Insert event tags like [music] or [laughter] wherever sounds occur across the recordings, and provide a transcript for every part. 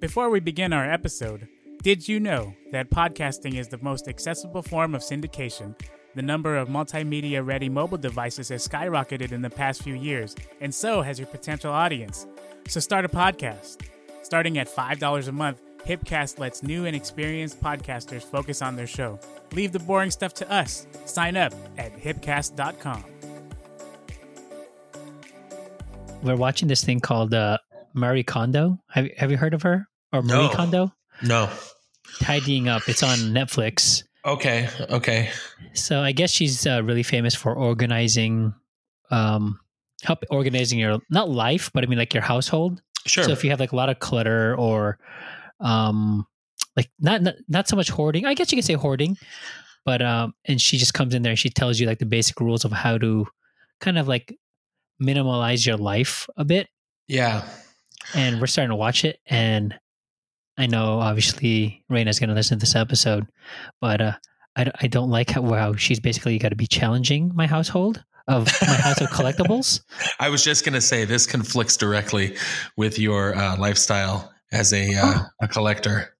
Before we begin our episode, did you know that podcasting is the most accessible form of syndication? The number of multimedia ready mobile devices has skyrocketed in the past few years, and so has your potential audience. So start a podcast. Starting at $5 a month, Hipcast lets new and experienced podcasters focus on their show. Leave the boring stuff to us. Sign up at hipcast.com. We're watching this thing called uh, Marie Kondo. Have you, have you heard of her or Marie No. Kondo? No. Tidying up. It's on Netflix. Okay. Okay. So I guess she's uh, really famous for organizing, um, help organizing your not life, but I mean like your household. Sure. So if you have like a lot of clutter or, um, like not not, not so much hoarding. I guess you can say hoarding, but um, and she just comes in there and she tells you like the basic rules of how to kind of like minimalize your life a bit. yeah. And we're starting to watch it and i know obviously Raina's going to listen to this episode but uh I, I don't like how, how she's basically got to be challenging my household of my house of collectibles. [laughs] I was just gonna say this conflicts directly with your uh, lifestyle as a uh, a collector.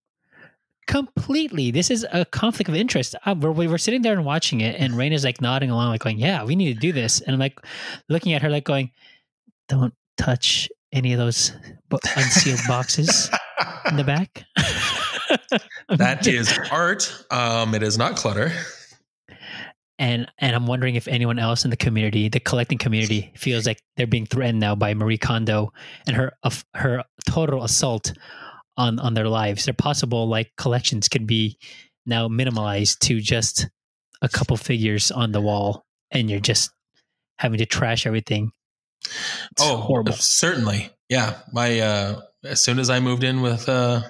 completely. This is a conflict of interest. Uh, where we were sitting there and watching it and Raina's like nodding along like going yeah we need to do this. And i'm like looking at her like going don't touch any of those [laughs] unsealed boxes in the back [laughs] that is art. Um, it is not clutter. and and I'm wondering if anyone else in the community, the collecting community, feels like they're being threatened now by Marie Kondo and her of her total assault on on their lives. Their possible like collections could be now minimalized to just a couple figures on the wall, and you're just having to trash everything. It's oh, horrible. certainly. Yeah. My uh, as soon as I moved in with uh,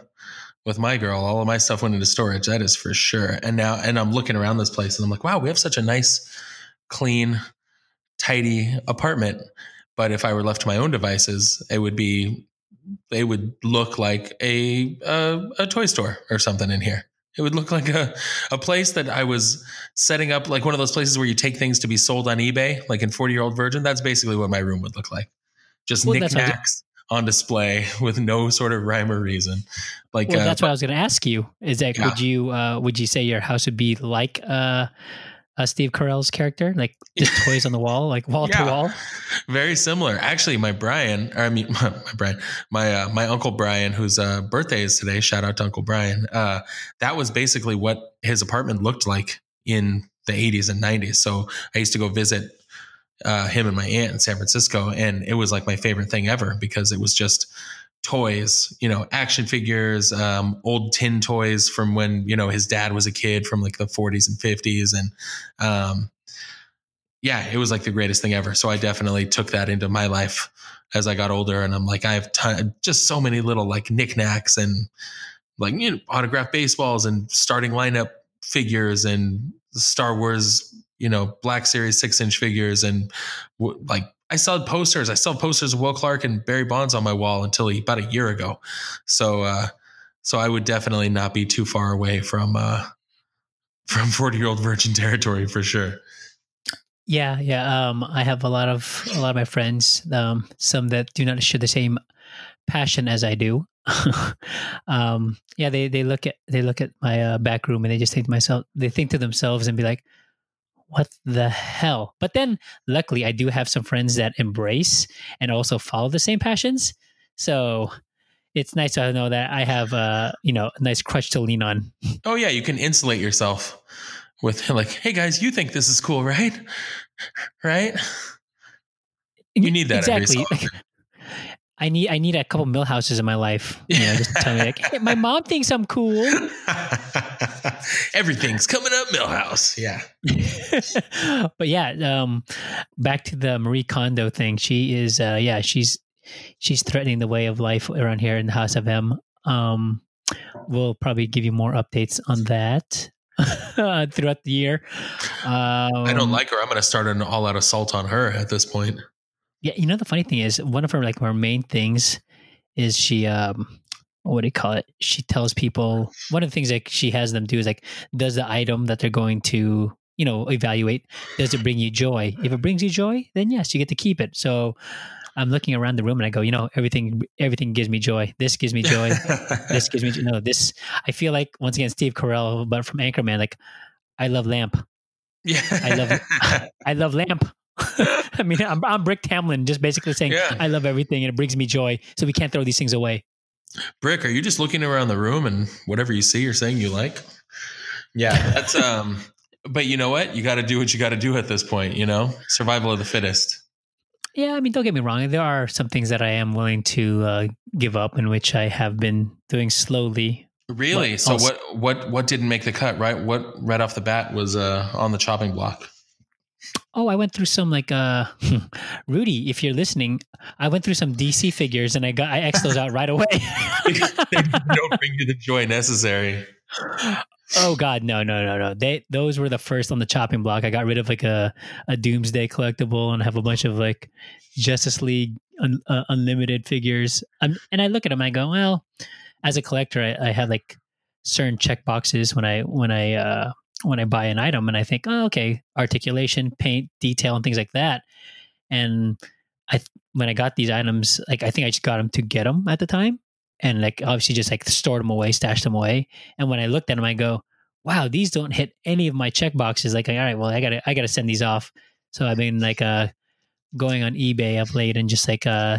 with my girl, all of my stuff went into storage. That is for sure. And now, and I'm looking around this place, and I'm like, wow, we have such a nice, clean, tidy apartment. But if I were left to my own devices, it would be, they would look like a a, a toy store or something in here. It would look like a, a place that I was setting up, like one of those places where you take things to be sold on eBay, like in 40 year old virgin. That's basically what my room would look like. Just Well, that's what I was- knickknacks on display [laughs] with no sort of rhyme or reason. Like, Well, uh, that's what I was going to ask you. Is that Yeah. would you uh, would you say your house would be like uh, uh, Steve Carell's character, like [laughs] just toys on the wall, like wall Yeah. to wall? [laughs] Very similar. Actually, my Brian, or I mean, [laughs] my, Brian, my uh, my uncle Brian, whose uh, birthday is today. Shout out to Uncle Brian. Uh, that was basically what his apartment looked like in the 80s and 90s. So I used to go visit uh, him and my aunt in San Francisco, and it was like my favorite thing ever because it was just toys, you know, action figures, um, old tin toys from when you know his dad was a kid from like the 40s and 50s, and um, yeah, it was like the greatest thing ever. So I definitely took that into my life as I got older, and I'm like, I have ton, just so many little like knickknacks and like you know autographed baseballs and starting lineup figures and Star Wars, you know, Black Series six inch figures and w- like I saw posters. I saw posters of Will Clark and Barry Bonds on my wall until about a year ago. So, uh, so I would definitely not be too far away from uh, [laughs] from forty year old virgin territory for sure. Yeah, yeah. Um, I have a lot of a lot of my friends, um, some that do not share the same passion as I do. [laughs] um, yeah, they they look at they look at my uh, back room and they just think to myself, they think to themselves and be like, "What the hell?" But then, luckily, I do have some friends that embrace and also follow the same passions. So it's nice to know that I have a you know a nice crutch to lean on. Oh yeah, you can insulate yourself with [laughs] like, hey guys, you think this is cool, right? [laughs] Right? You need that exactly. I need I need a couple Milhouses in my life. You know, just tell me like, hey, my mom thinks I'm cool. [laughs] Everything's coming up, Milhouse. Yeah. [laughs] but yeah, um, back to the Marie Kondo thing. She is, uh, yeah, she's she's threatening the way of life around here in the House of M. Um, we'll probably give you more updates on that [laughs] throughout the year. Um, I don't like her. I'm going to start an all out assault on her at this point. Yeah, you know the funny thing is one of her like her main things is she um what do you call it? She tells people one of the things that she has them do is like does the item that they're going to you know evaluate does it bring you joy? If it brings you joy, then yes, you get to keep it. So I'm looking around the room and I go, you know, everything everything gives me joy. This gives me joy. this gives me you know this. I feel like once again Steve Carell, but from Anchorman, like I love Lamp. Yeah. I love [laughs] I love Lamp. [laughs] I mean, I'm, I'm Brick Tamland, just basically saying Yeah. I love everything and it brings me joy. So we can't throw these things away. Brick, are you just looking around the room and whatever you see, you're saying you like? Yeah, [laughs] that's um. But you know what? You got to do what you got to do at this point. You know, survival of the fittest. Yeah, I mean, don't get me wrong. There are some things that I am willing to uh, give up, in which I have been doing slowly. Really? So also- what? What? What didn't make the cut? Right? What right off the bat was uh on the chopping block? Oh, I went through some like uh [laughs] Rudy, if you're listening, I went through some DC figures and I got I X those out right away. [laughs] they don't bring you the joy necessary. oh god, no, no, no, no. They those were the first on the chopping block. I got rid of like a a Doomsday collectible and have a bunch of like Justice League un, uh, unlimited figures. Um, and I look at them, I go, well, as a collector, I, I have like certain check boxes when I when I uh when I buy an item, and I think, oh, okay, articulation, paint, detail, and things like that. And I when I got these items, like I think I just got them to get them at the time, and like obviously just like stored them away, stashed them away. And when I looked at them, I go, wow, these don't hit any of my check boxes. Like, all right, well, I gotta I gotta send these off. So I've been like uh going on eBay of late and just like uh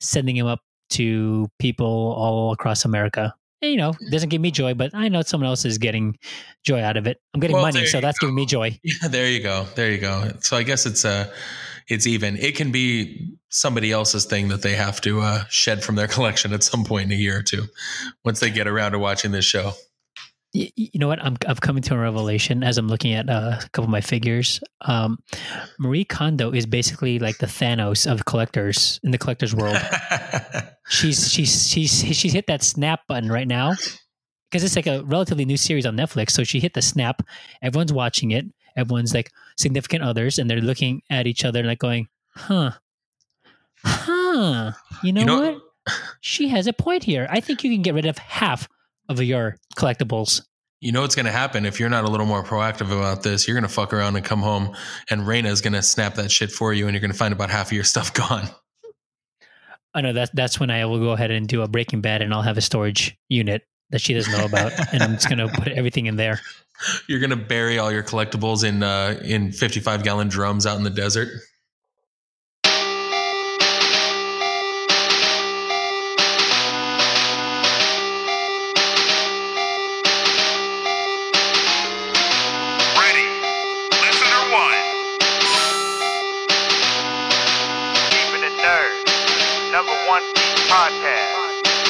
sending them up to people all across America. And, you know, it doesn't give me joy, but I know someone else is getting joy out of it. I'm getting Well, money, so that's giving me joy. [laughs] Yeah, there you go. There you go. So I guess it's uh it's even. It can be somebody else's thing that they have to uh, shed from their [laughs] collection at some point in a year or two, once they get around to watching this show. Y- y- you know what? I'm I've come to a revelation as I'm looking at uh, a couple of my figures. Um, Marie Kondo is basically like the Thanos of collectors in the collectors world. [laughs] she's she's she's she's hit that snap button right now because it's like a relatively new series on Netflix. So she hit the snap. Everyone's watching it. Everyone's like significant others, and they're looking at each other and like going, "Huh, huh." You know, You know- what? She has a point here. I think you can get rid of half of your collectibles. You know what's going to happen if you're not a little more proactive about this? You're going to fuck around and come home, and Raina's going to snap that shit for you, and you're going to find about half of your [laughs] stuff gone. I know that that's when I will go ahead and do a Breaking Bad, and I'll have a storage unit that she doesn't know about, and I'm just gonna put [laughs] everything in there. You're going to bury all your collectibles in uh, in 55 gallon drums out in the desert. One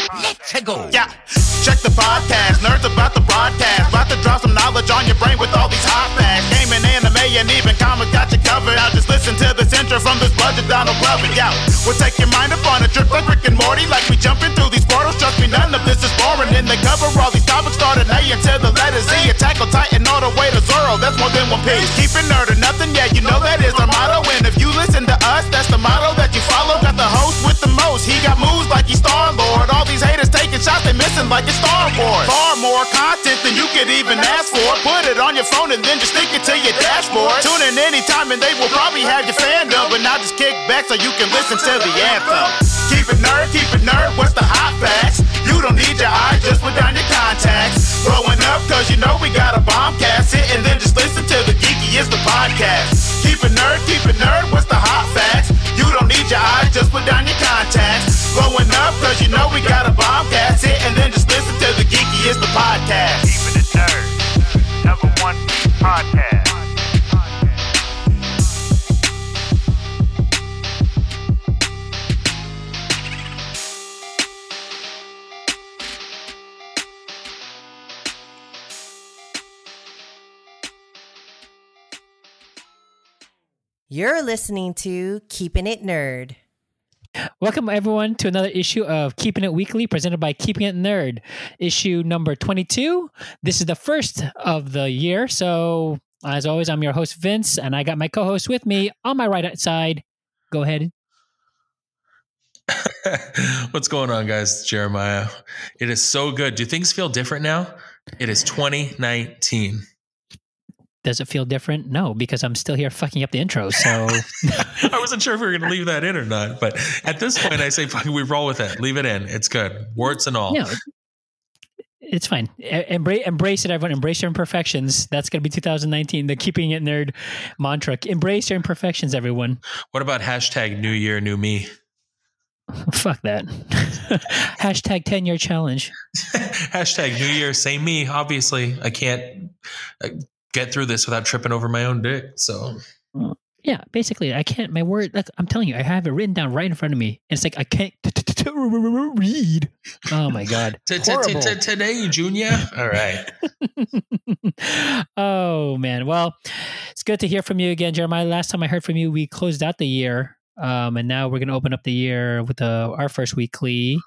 podcast. Yeah, check the podcast. Nerds about the broadcast. About to drop some knowledge on your brain with all these hot facts. Gaming, anime, and even comics got you covered. Now just listen to this intro from this budget Donald Glover. Yeah, we'll take your mind up on a trip like Rick and Morty. Like we jumping through these portals. Trust me, none of this is boring. And they cover all these topics starting A until the letter Z. Attack on Titan all the way to Zoro. That's more than one piece. Keep it nerd or nothing. Yeah, you know that is our motto. And if you listen to us, that's the motto that you follow. Got the host with the most. He got moves like he's Star Lord. All these haters taking shots, they missing like Star Wars. Far more content than you could even ask for. Put it on your phone and then just stick it to your dashboard. Tune in anytime and they will probably have your fandom. But now just kick back so you can listen to the anthem. Keep it nerd, keep it nerd. What's the hot facts? You don't need your eyes, just put down your contacts. Blowing up, cause you know we got a bombcast. Sit and then just listen to the geeky is the podcast. Keep it nerd, keep it nerd. What's the hot facts? You don't need your eyes, just put down your contacts. Growing up, cause you know we got a bombcast. Sit and then just listen to the geeky is the podcast. Keeping it nerd. Number one podcast. You're listening to Keeping It Nerd. Welcome everyone to another issue of Keeping It Weekly, presented by Keeping It Nerd, issue number twenty-two. This is the first of the year, so as always, I'm your host Vince, and I got my co-host with me on my right side. Go ahead. [laughs] What's going on, guys? Jeremiah. It is so good. Do things feel different now? It is 2019. Does it feel different? No, because I'm still here fucking up the intro. So [laughs] I wasn't sure if we were going to leave that in or not, but at this point, I say fuck, we roll with it. Leave it in. It's good, warts and all. no, it's fine. Embrace, embrace it, everyone. Embrace your imperfections. That's going to be 2019. The keeping it nerd mantra. Embrace your imperfections, everyone. What about hashtag New Year, New Me? [laughs] Fuck that. [laughs] Hashtag 10 year challenge. hashtag New Year, same me. Obviously, I can't get through this without tripping over my own dick. So Yeah, basically, I can't. My word, like, I'm telling you, I have it written down right in front of me. And it's like I can't read. Oh my god, [laughs] T- t- horrible. t- t- today, Junior. All right. [laughs] oh man, well, it's good to hear from you again, Jeremiah. Last time I heard from you, we closed out the year, um, and now we're going to open up the year with uh our first weekly.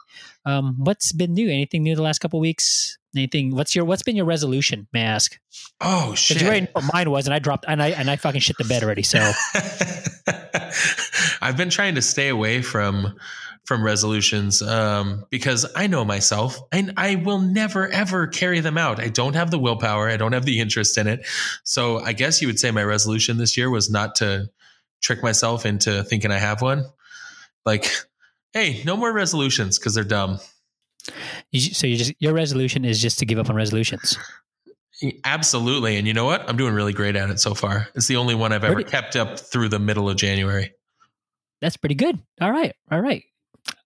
Um, what's been new? Anything new the last couple weeks? Anything? What's your What's been your resolution? May I ask? Oh shit. you already know what mine was, and I dropped, and I and I fucking shit the bed already. So [laughs] I've been trying to stay away from from resolutions um, because I know myself and I will never ever carry them out. I don't have the willpower. I don't have the interest in it. So I guess you would say my resolution this year was not to trick myself into thinking I have one. Like, hey, no more resolutions because they're dumb. You, so you just your resolution is just to give up on resolutions. Absolutely. And you know what? I'm doing really great at it so far. It's the only one I've ever Pretty- kept up through the middle of January. That's pretty good. All right, all right.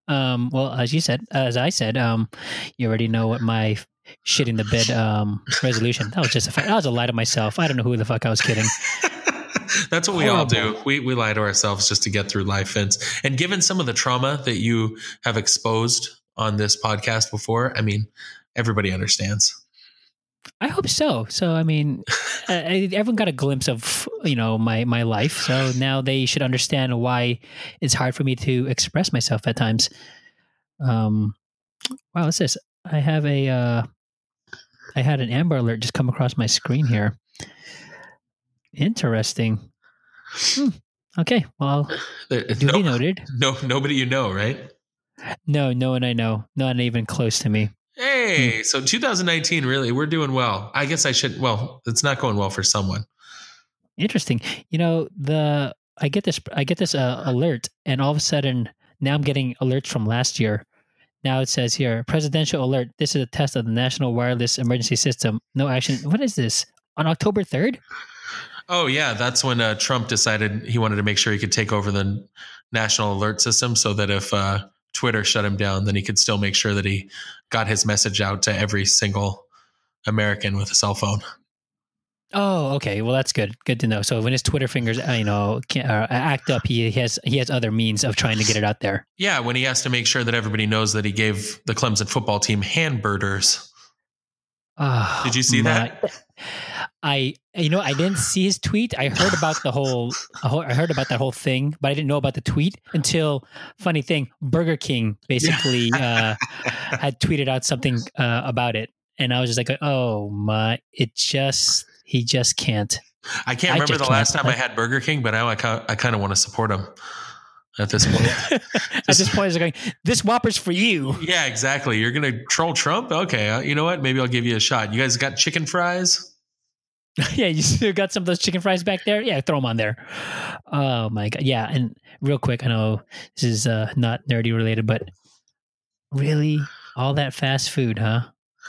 Um, well, as you said, as I said, um, you already know what my shitting the bed um resolution. That was just a fa- that was a lie to myself. I don't know who the fuck I was kidding. [laughs] That's what we all do. We we lie to ourselves just to get through life. And and given some of the trauma that you have exposed on this podcast before, I mean, everybody understands. I hope so. So I mean, [laughs] uh, everyone got a glimpse of you know my my life. So now they should understand why it's hard for me to express myself at times. Um, wow, what's this? I have a uh, I had an Amber Alert just come across my screen here. Interesting. Hmm. Okay, well, There- duly No, noted. [laughs] no, nobody you know, right? No, no one I know, not even close to me. Hey, so 2019, really, we're doing well. I guess I should. Well, it's not going well for someone. Interesting. You know, the I get this I get this uh, alert and all of a sudden now I'm getting alerts from last year. Now it says here, presidential alert. This is a test of the National Wireless Emergency System. No action. What is this? On October 3rd? Oh yeah, that's when uh, Trump decided he wanted to make sure he could take over the national alert system, so that if uh, Twitter shut him down, then he could still make sure that he got his message out to every single American with a cell phone. Oh, okay. Well, that's good. Good to know. So when his Twitter fingers, uh, you know, can, uh, act up, he has he has other means of trying to get it out there. Yeah, when he has to make sure that everybody knows that he gave the Clemson football team hamburgers. Oh, Did you see that? I, you know, I didn't see his tweet. I heard about the whole, I heard about that whole thing, but I didn't know about the tweet until, funny thing, Burger King basically uh, [laughs] had tweeted out something uh, about it, and I was just like, oh my, it just, he just can't. I can't I remember the last time I had Burger King, but now I I kind of want to support him at this point. [laughs] At this point, it's like, this Whopper's for you. yeah, exactly. You're gonna troll Trump? Okay, uh, you know what? Maybe I'll give you a shot. You guys got chicken fries? [laughs] yeah, you still got some of those chicken fries back there. Yeah, throw them on there. Oh my god, yeah. And real quick, I know this is uh, not nerdy related, but really, all that fast food, huh?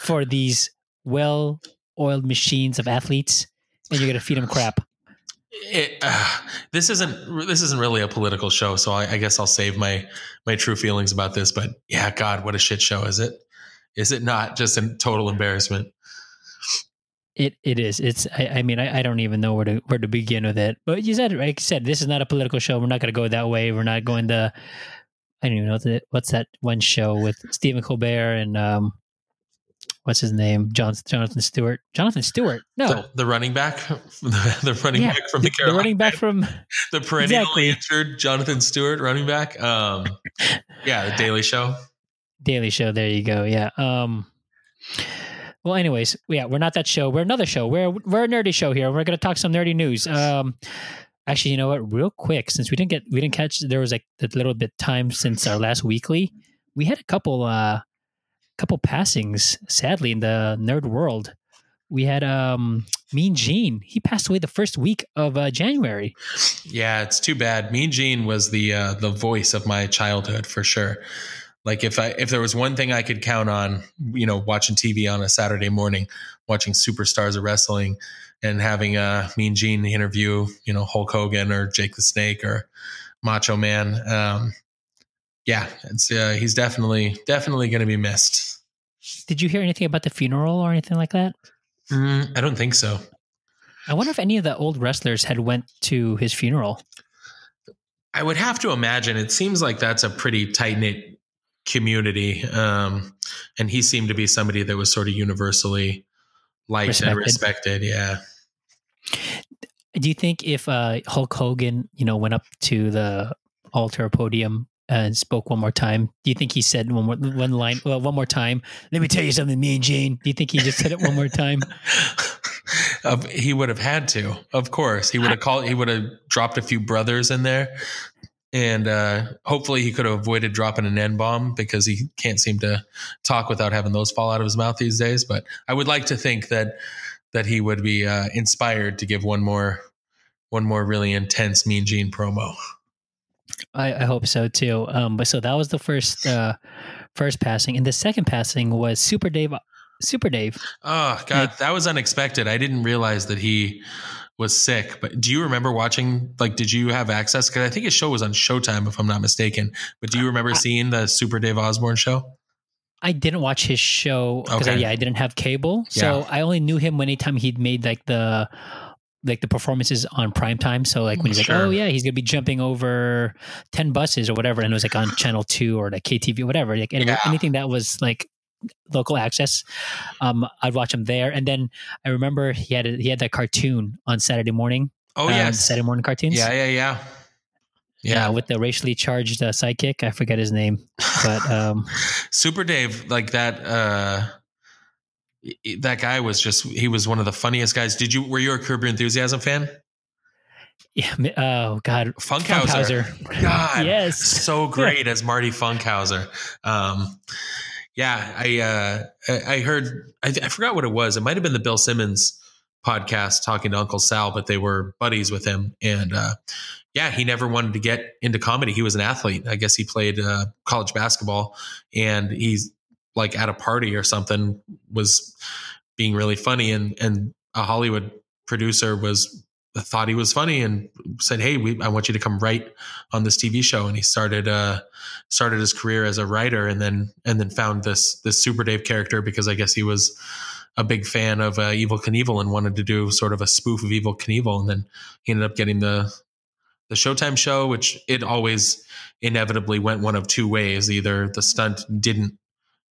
For these well-oiled machines of athletes, and you're gonna feed them crap. It, uh, this isn't this isn't really a political show, so I, I guess I'll save my my true feelings about this. But yeah, God, what a shit show is it? Is it not just a total embarrassment? It it is. It's. I, I mean, I, I don't even know where to where to begin with it. But you said, like I said, this is not a political show. We're not going to go that way. We're not going to. I don't even know what the, what's that one show with Stephen Colbert and um, what's his name, John, Jonathan Stewart. Jonathan Stewart. No, The, the running back, [laughs] the, the running Yeah, back from the the Carolina, running back from [laughs] the perennially Exactly. injured Jonathan Stewart, running back. Um, yeah, the Daily Show. Daily Show. There you go. Yeah. Um. Well, anyways, yeah, we're not that show. We're another show. We're we're a nerdy show here. We're gonna talk some nerdy news. Um. Actually, you know what? Real quick, since we didn't get we didn't catch there was like a little bit time since our last weekly. We had a couple uh couple passings, sadly, in the nerd world. we had um Mean Gene. He passed away the first week of uh, January. Yeah, it's too bad. Mean Gene was the uh, the voice of my childhood for sure. Like if I if there was one thing I could count on, you know, watching TV on a Saturday morning, watching superstars of wrestling, and having a Mean Gene interview, you know, Hulk Hogan or Jake the Snake or Macho Man. Um, yeah, it's uh, he's definitely definitely going to be missed. Did you hear anything about the funeral or anything like that? Mm, I don't think so. I wonder if any of the old wrestlers had went to his funeral. I would have to imagine. It seems like that's a pretty tight knit community, um, and he seemed to be somebody that was sort of universally liked Respected. and respected. Yeah. Do you think if uh, Hulk Hogan, you know, went up to the altar podium and spoke one more time, do you think he said one more one line, well, one more time? Let me tell you something, me and Gene. Do you think he just said it one more time? Uh, [laughs] he would have had to, of course. He would have called. He would have dropped a few brothers in there, and uh, hopefully he could have avoided dropping an N bomb because he can't seem to talk without having those fall out of his mouth these days. But I would like to think that that he would be uh, inspired to give one more one more really intense Mean Gene promo. I, I hope so too. Um, but so that was the first uh, first passing, and the second passing was Super Dave. Super Dave. Oh God, that was unexpected. I didn't realize that he was sick. But do you remember watching? Like, did you have access? Because I think his show was on Showtime, if I'm not mistaken. But do you remember seeing the Super Dave Osborne show? I didn't watch his show because Okay. yeah, I didn't have cable, so Yeah. I only knew him anytime he'd made like the like the performances on prime time. So like when he's Sure. like, oh yeah, he's gonna be jumping over ten buses or whatever, and it was like on channel two or like KTV, whatever, like Yeah. anything that was like local access. Um, I'd watch him there, and then I remember he had a, he had that cartoon on Saturday morning. Oh um, yes, Saturday morning cartoons. yeah, yeah, yeah, yeah, yeah. with the racially charged uh, sidekick. I forget his name, but um, [laughs] Super Dave, like that. uh that guy was just he was one of the funniest guys. Did you were you a Curb Your Enthusiasm fan? yeah, oh god, Funkhauser. Funkhauser. God, yes, so [laughs] great as Marty Funkhauser. Um, yeah, I uh, I I heard I, I forgot what it was. It might have been the Bill Simmons podcast talking to Uncle Sal, but they were buddies with him. And uh, yeah, he never wanted to get into comedy. He was an athlete. I guess he played uh, college basketball, and he's like at a party or something was being really funny, and and a Hollywood producer was thought he was funny and said, "Hey, we, I want you to come write on this TV show." And he started uh, started his career as a writer, and then and then found this this Super Dave character because I guess he was a big fan of uh, Evel Knievel and wanted to do sort of a spoof of Evel Knievel, and then he ended up getting the the Showtime show, which it always inevitably went one of two ways: either the stunt didn't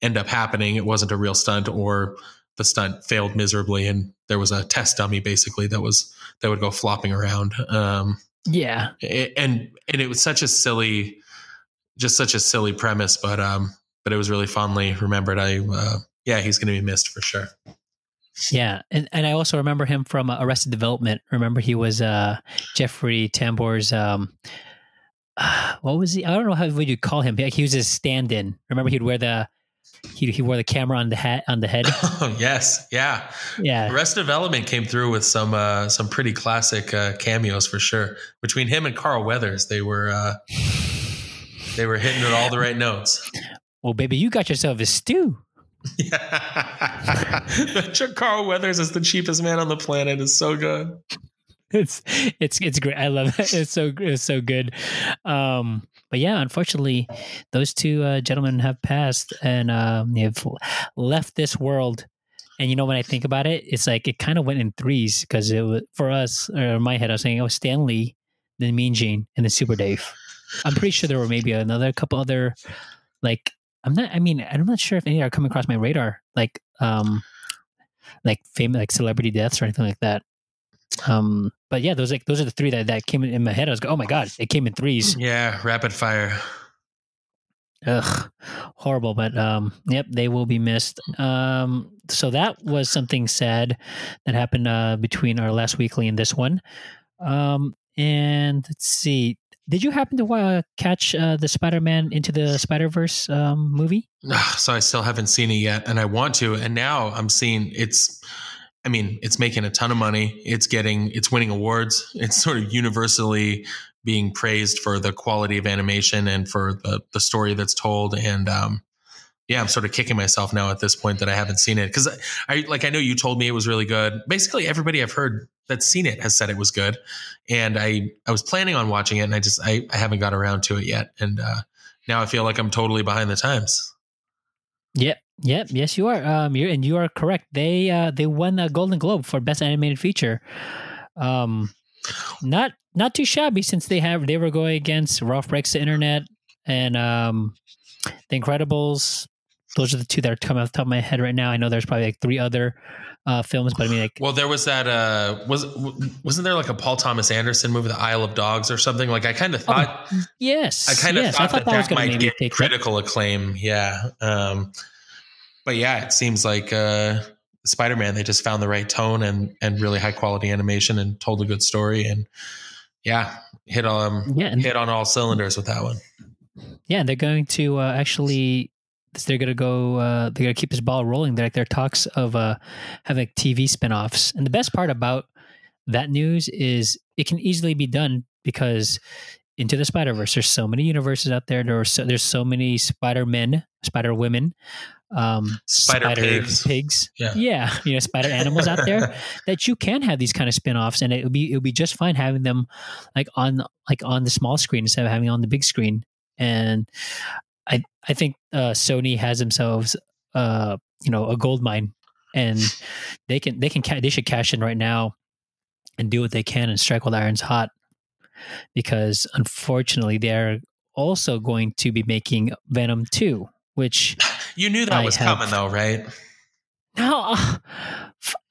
end up happening, it wasn't a real stunt, or the stunt failed miserably, and there was a test dummy basically that was that would go flopping around. Um, yeah. and and it was such a silly, just such a silly premise, but um, but it was really fondly remembered. I uh, yeah, he's going to be missed for sure. Yeah, and and I also remember him from Arrested Development. Remember he was uh, Jeffrey Tambor's. Um, [sighs] what was he? I don't know how would you call him. Like he was his stand-in. Remember he'd wear the he he wore the camera on the hat on the head. [laughs] yes, yeah. Yeah, Arrested Development came through with some uh, some pretty classic uh, cameos for sure. Between him and Carl Weathers, they were uh, they were hitting it all the right notes. well, baby, you got yourself a stew. Yeah. [laughs] Carl Weathers is the cheapest man on the planet. is so good. It's it's it's great. I love it. It's so it's so good. Um, but yeah, unfortunately, those two uh, gentlemen have passed and um, they've left this world. And you know, when I think about it, it's like it kind of went in threes because it was for us. Or in my head, I was saying, "Oh, Stanley, then Mean Gene, and then Super Dave." I'm pretty sure there were maybe another couple other, like I'm not. I mean, I'm not sure if any are coming across my radar, like um, like famous like celebrity deaths or anything like that. Um, but yeah, those like those are the three that that came in my head. I was like, oh my god, it came in threes. Yeah, rapid fire. Ugh, horrible. But um, yep, they will be missed. Um, so that was something sad that happened uh, between our last weekly and this one. Um, and let's see. Did you happen to uh, catch uh, the Spider-Man into the Spider-Verse um, movie? So I still haven't seen it yet, and I want to. And now I'm seeing it's I mean, it's making a ton of money. It's getting, it's winning awards. It's sort of universally being praised for the quality of animation and for the the story that's told. And um, yeah, I'm sort of kicking myself now at this point that I haven't seen it because I like I know you told me it was really good. Basically, everybody I've heard that's seen it has said it was good, and I I was planning on watching it, and I just I, I haven't got around to it yet, and uh, now I feel like I'm totally behind the times. Yep, yep, yes, you are. Um, you and you are correct. They uh, they won a Golden Globe for Best Animated Feature. Um, not not too shabby since they have they were going against Ralph Breaks the Internet and um, The Incredibles. Those are the two that are coming off the top of my head right now. I know there's probably like three other uh, films, but I mean, like, Well, there was that uh was wasn't there like a Paul Thomas Anderson movie, The Isle of Dogs, or something? Like I kind of thought yes, I kind of yes, thought, that was that, gonna might get take that. critical acclaim. Yeah. Um, but yeah, it seems like uh, Spider-Man. They just found the right tone and and really high quality animation and told a good story and yeah, hit on Yeah, hit on all cylinders with that one. Yeah, they're going to uh, actually. They're gonna go. Uh, they're gonna keep this ball rolling. There, there are talks of uh, having TV spin-offs. and the best part about that news is it can easily be done because into the Spider Verse, there's so many universes out there. There so, there's so many Spider Men, Spider Women, um, Spider pigs. pigs. Yeah. yeah, [laughs] you know, spider animals out there [laughs] that you can have these kind of spin-offs, and it would be it would be just fine having them like on like on the small screen instead of having it on the big screen. And I I think uh, Sony has themselves uh you know a gold mine, and they can they can ca- they should cash in right now and do what they can and strike while the iron's hot, because unfortunately they're also going to be making Venom two, which [sighs] You knew that I was have- coming though, right? no, uh,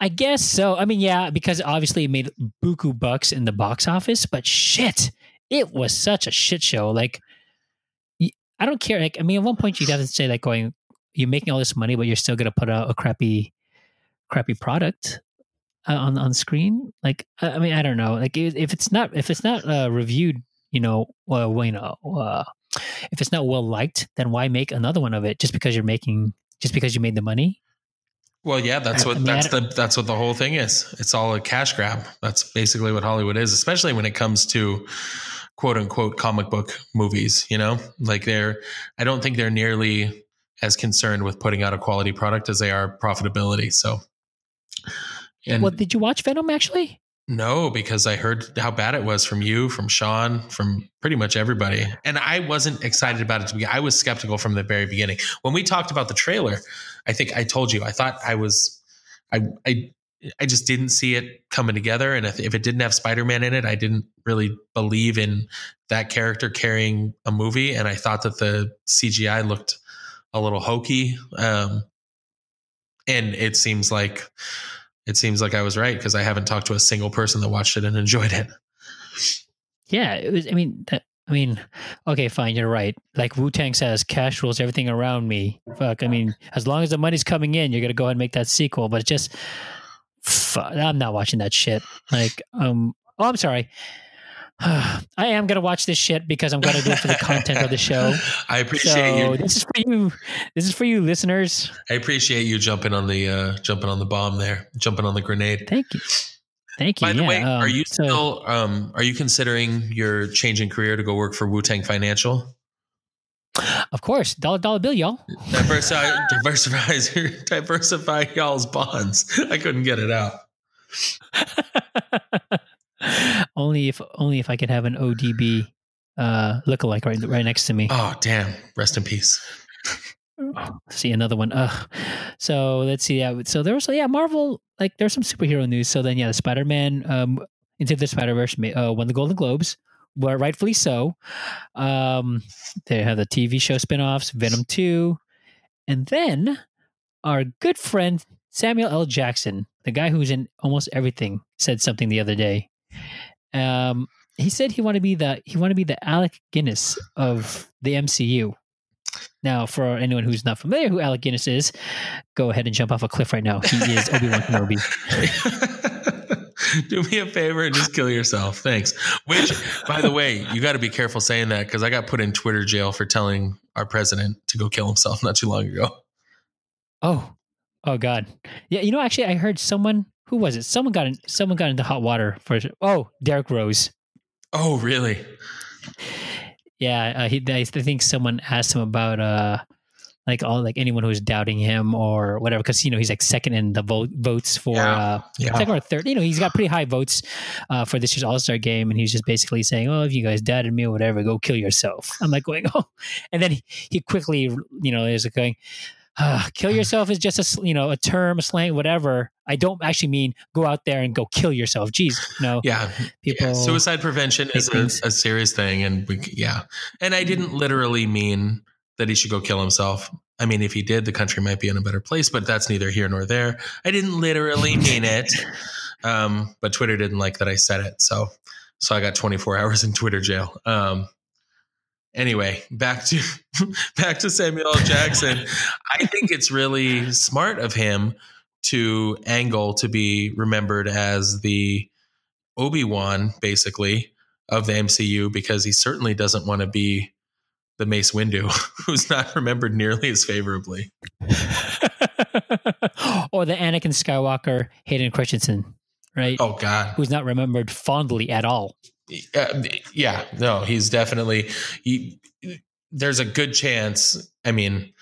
I guess so. I mean, yeah, because obviously it made buku bucks in the box office, but shit, it was such a shit show. Like, I don't care. Like, I mean, at one point you'd have to say like, going, you're making all this money, but you're still gonna put out a crappy, crappy product uh, on on screen. Like, I I mean, I don't know. Like, if if it's not if it's not uh, reviewed, you know, well, you know, uh, if it's not well liked, then why make another one of it just because you're making just because you made the money? Well, yeah, that's what I mean, that's the that's what the whole thing is. It's all a cash grab. That's basically what Hollywood is, especially when it comes to quote unquote comic book movies, you know? Like they're I don't think they're nearly as concerned with putting out a quality product as they are profitability. So and Well, did you watch Venom actually? No, because I heard how bad it was from you, from Sean, from pretty much everybody. And I wasn't excited about it to begin. I was skeptical from the very beginning. When we talked about the trailer, I think I told you, I thought I was I I I just didn't see it coming together. And if, if it didn't have Spider-Man in it, I didn't really believe in that character carrying a movie. And I thought that the CGI looked a little hokey. Um, and it seems like it seems like I was right because I haven't talked to a single person that watched it and enjoyed it. Yeah, it was. I mean, I mean, okay, fine, you're right. Like Wu Tang says, cash rules everything around me. Fuck, I mean, as long as the money's coming in, you're gonna go ahead and make that sequel. But just, fuck, I'm not watching that shit. Like, um, oh, I'm sorry. [sighs] I am gonna watch this shit because I'm gonna do it for the content of the show. [laughs] I appreciate So you. this is for you. This is for you, listeners. I appreciate you jumping on the uh, jumping on the bomb there, jumping on the grenade. Thank you. Thank you. By the yeah, way, um, are you so- still um, are you considering your changing career to go work for Wu Tang Financial? Of course, dollar dollar bill, y'all. Diversify, [laughs] diversify, diversify y'all's bonds. [laughs] I couldn't get it out. [laughs] only if only if I could have an ODB uh lookalike right right next to me. Oh damn! Rest in peace. [sighs] See another one. Ugh. So let's see. Yeah. So there was yeah Marvel like there's some superhero news. So then yeah, the Spider Man um into the Spider Verse uh, won the Golden Globes. Well, rightfully so. Um, they have the TV show spinoffs, Venom Two, and then our good friend Samuel L. Jackson, the guy who's in almost everything, said something the other day. Um, he said he want to be the he want to be the Alec Guinness of the MCU. Now, for anyone who's not familiar who Alec Guinness is, go ahead and jump off a cliff right now. He is [laughs] Obi Wan Kenobi. [laughs] Do me a favor and just kill yourself. Thanks. Which, by the way, you got to be careful saying that because I got put in Twitter jail for telling our president to go kill himself not too long ago. Oh, oh God. Yeah, you know, actually, I heard someone who was it? Someone got in, someone got into hot water for oh Derrick Rose. Oh, really? Yeah, uh, he. I think someone asked him about uh, like all like anyone who's doubting him or whatever, because you know he's like second in the vote votes for Yeah. uh, Yeah. second or third. You know, he's got pretty high votes uh, for this year's All Star game, and he's just basically saying, "Oh, if you guys doubted me or whatever, go kill yourself." I'm like going, [laughs] "Oh," and then he, he quickly, you know, is going. Uh, kill yourself is just a you know a term, a slang, whatever. I don't actually mean go out there and go kill yourself. Jeez, no. Yeah. People yeah. Suicide prevention is a, a serious thing. And we, yeah. And I didn't literally mean that he should go kill himself. I mean, if he did, the country might be in a better place, but that's neither here nor there. I didn't literally [laughs] mean it. Um, but Twitter didn't like that I said it. So, so I got 24 [laughs] hours in Twitter jail. Um, anyway, back to [laughs] back to Samuel Jackson. I think it's really smart of him to angle to be remembered as the Obi-Wan basically of the MCU because he certainly doesn't want to be the Mace Windu [laughs] who's not remembered nearly as favorably. [laughs] or the Anakin Skywalker, Hayden Christensen, right? Oh god. Who's not remembered fondly at all. Uh, yeah, no, he's definitely he, there's a good chance, I mean,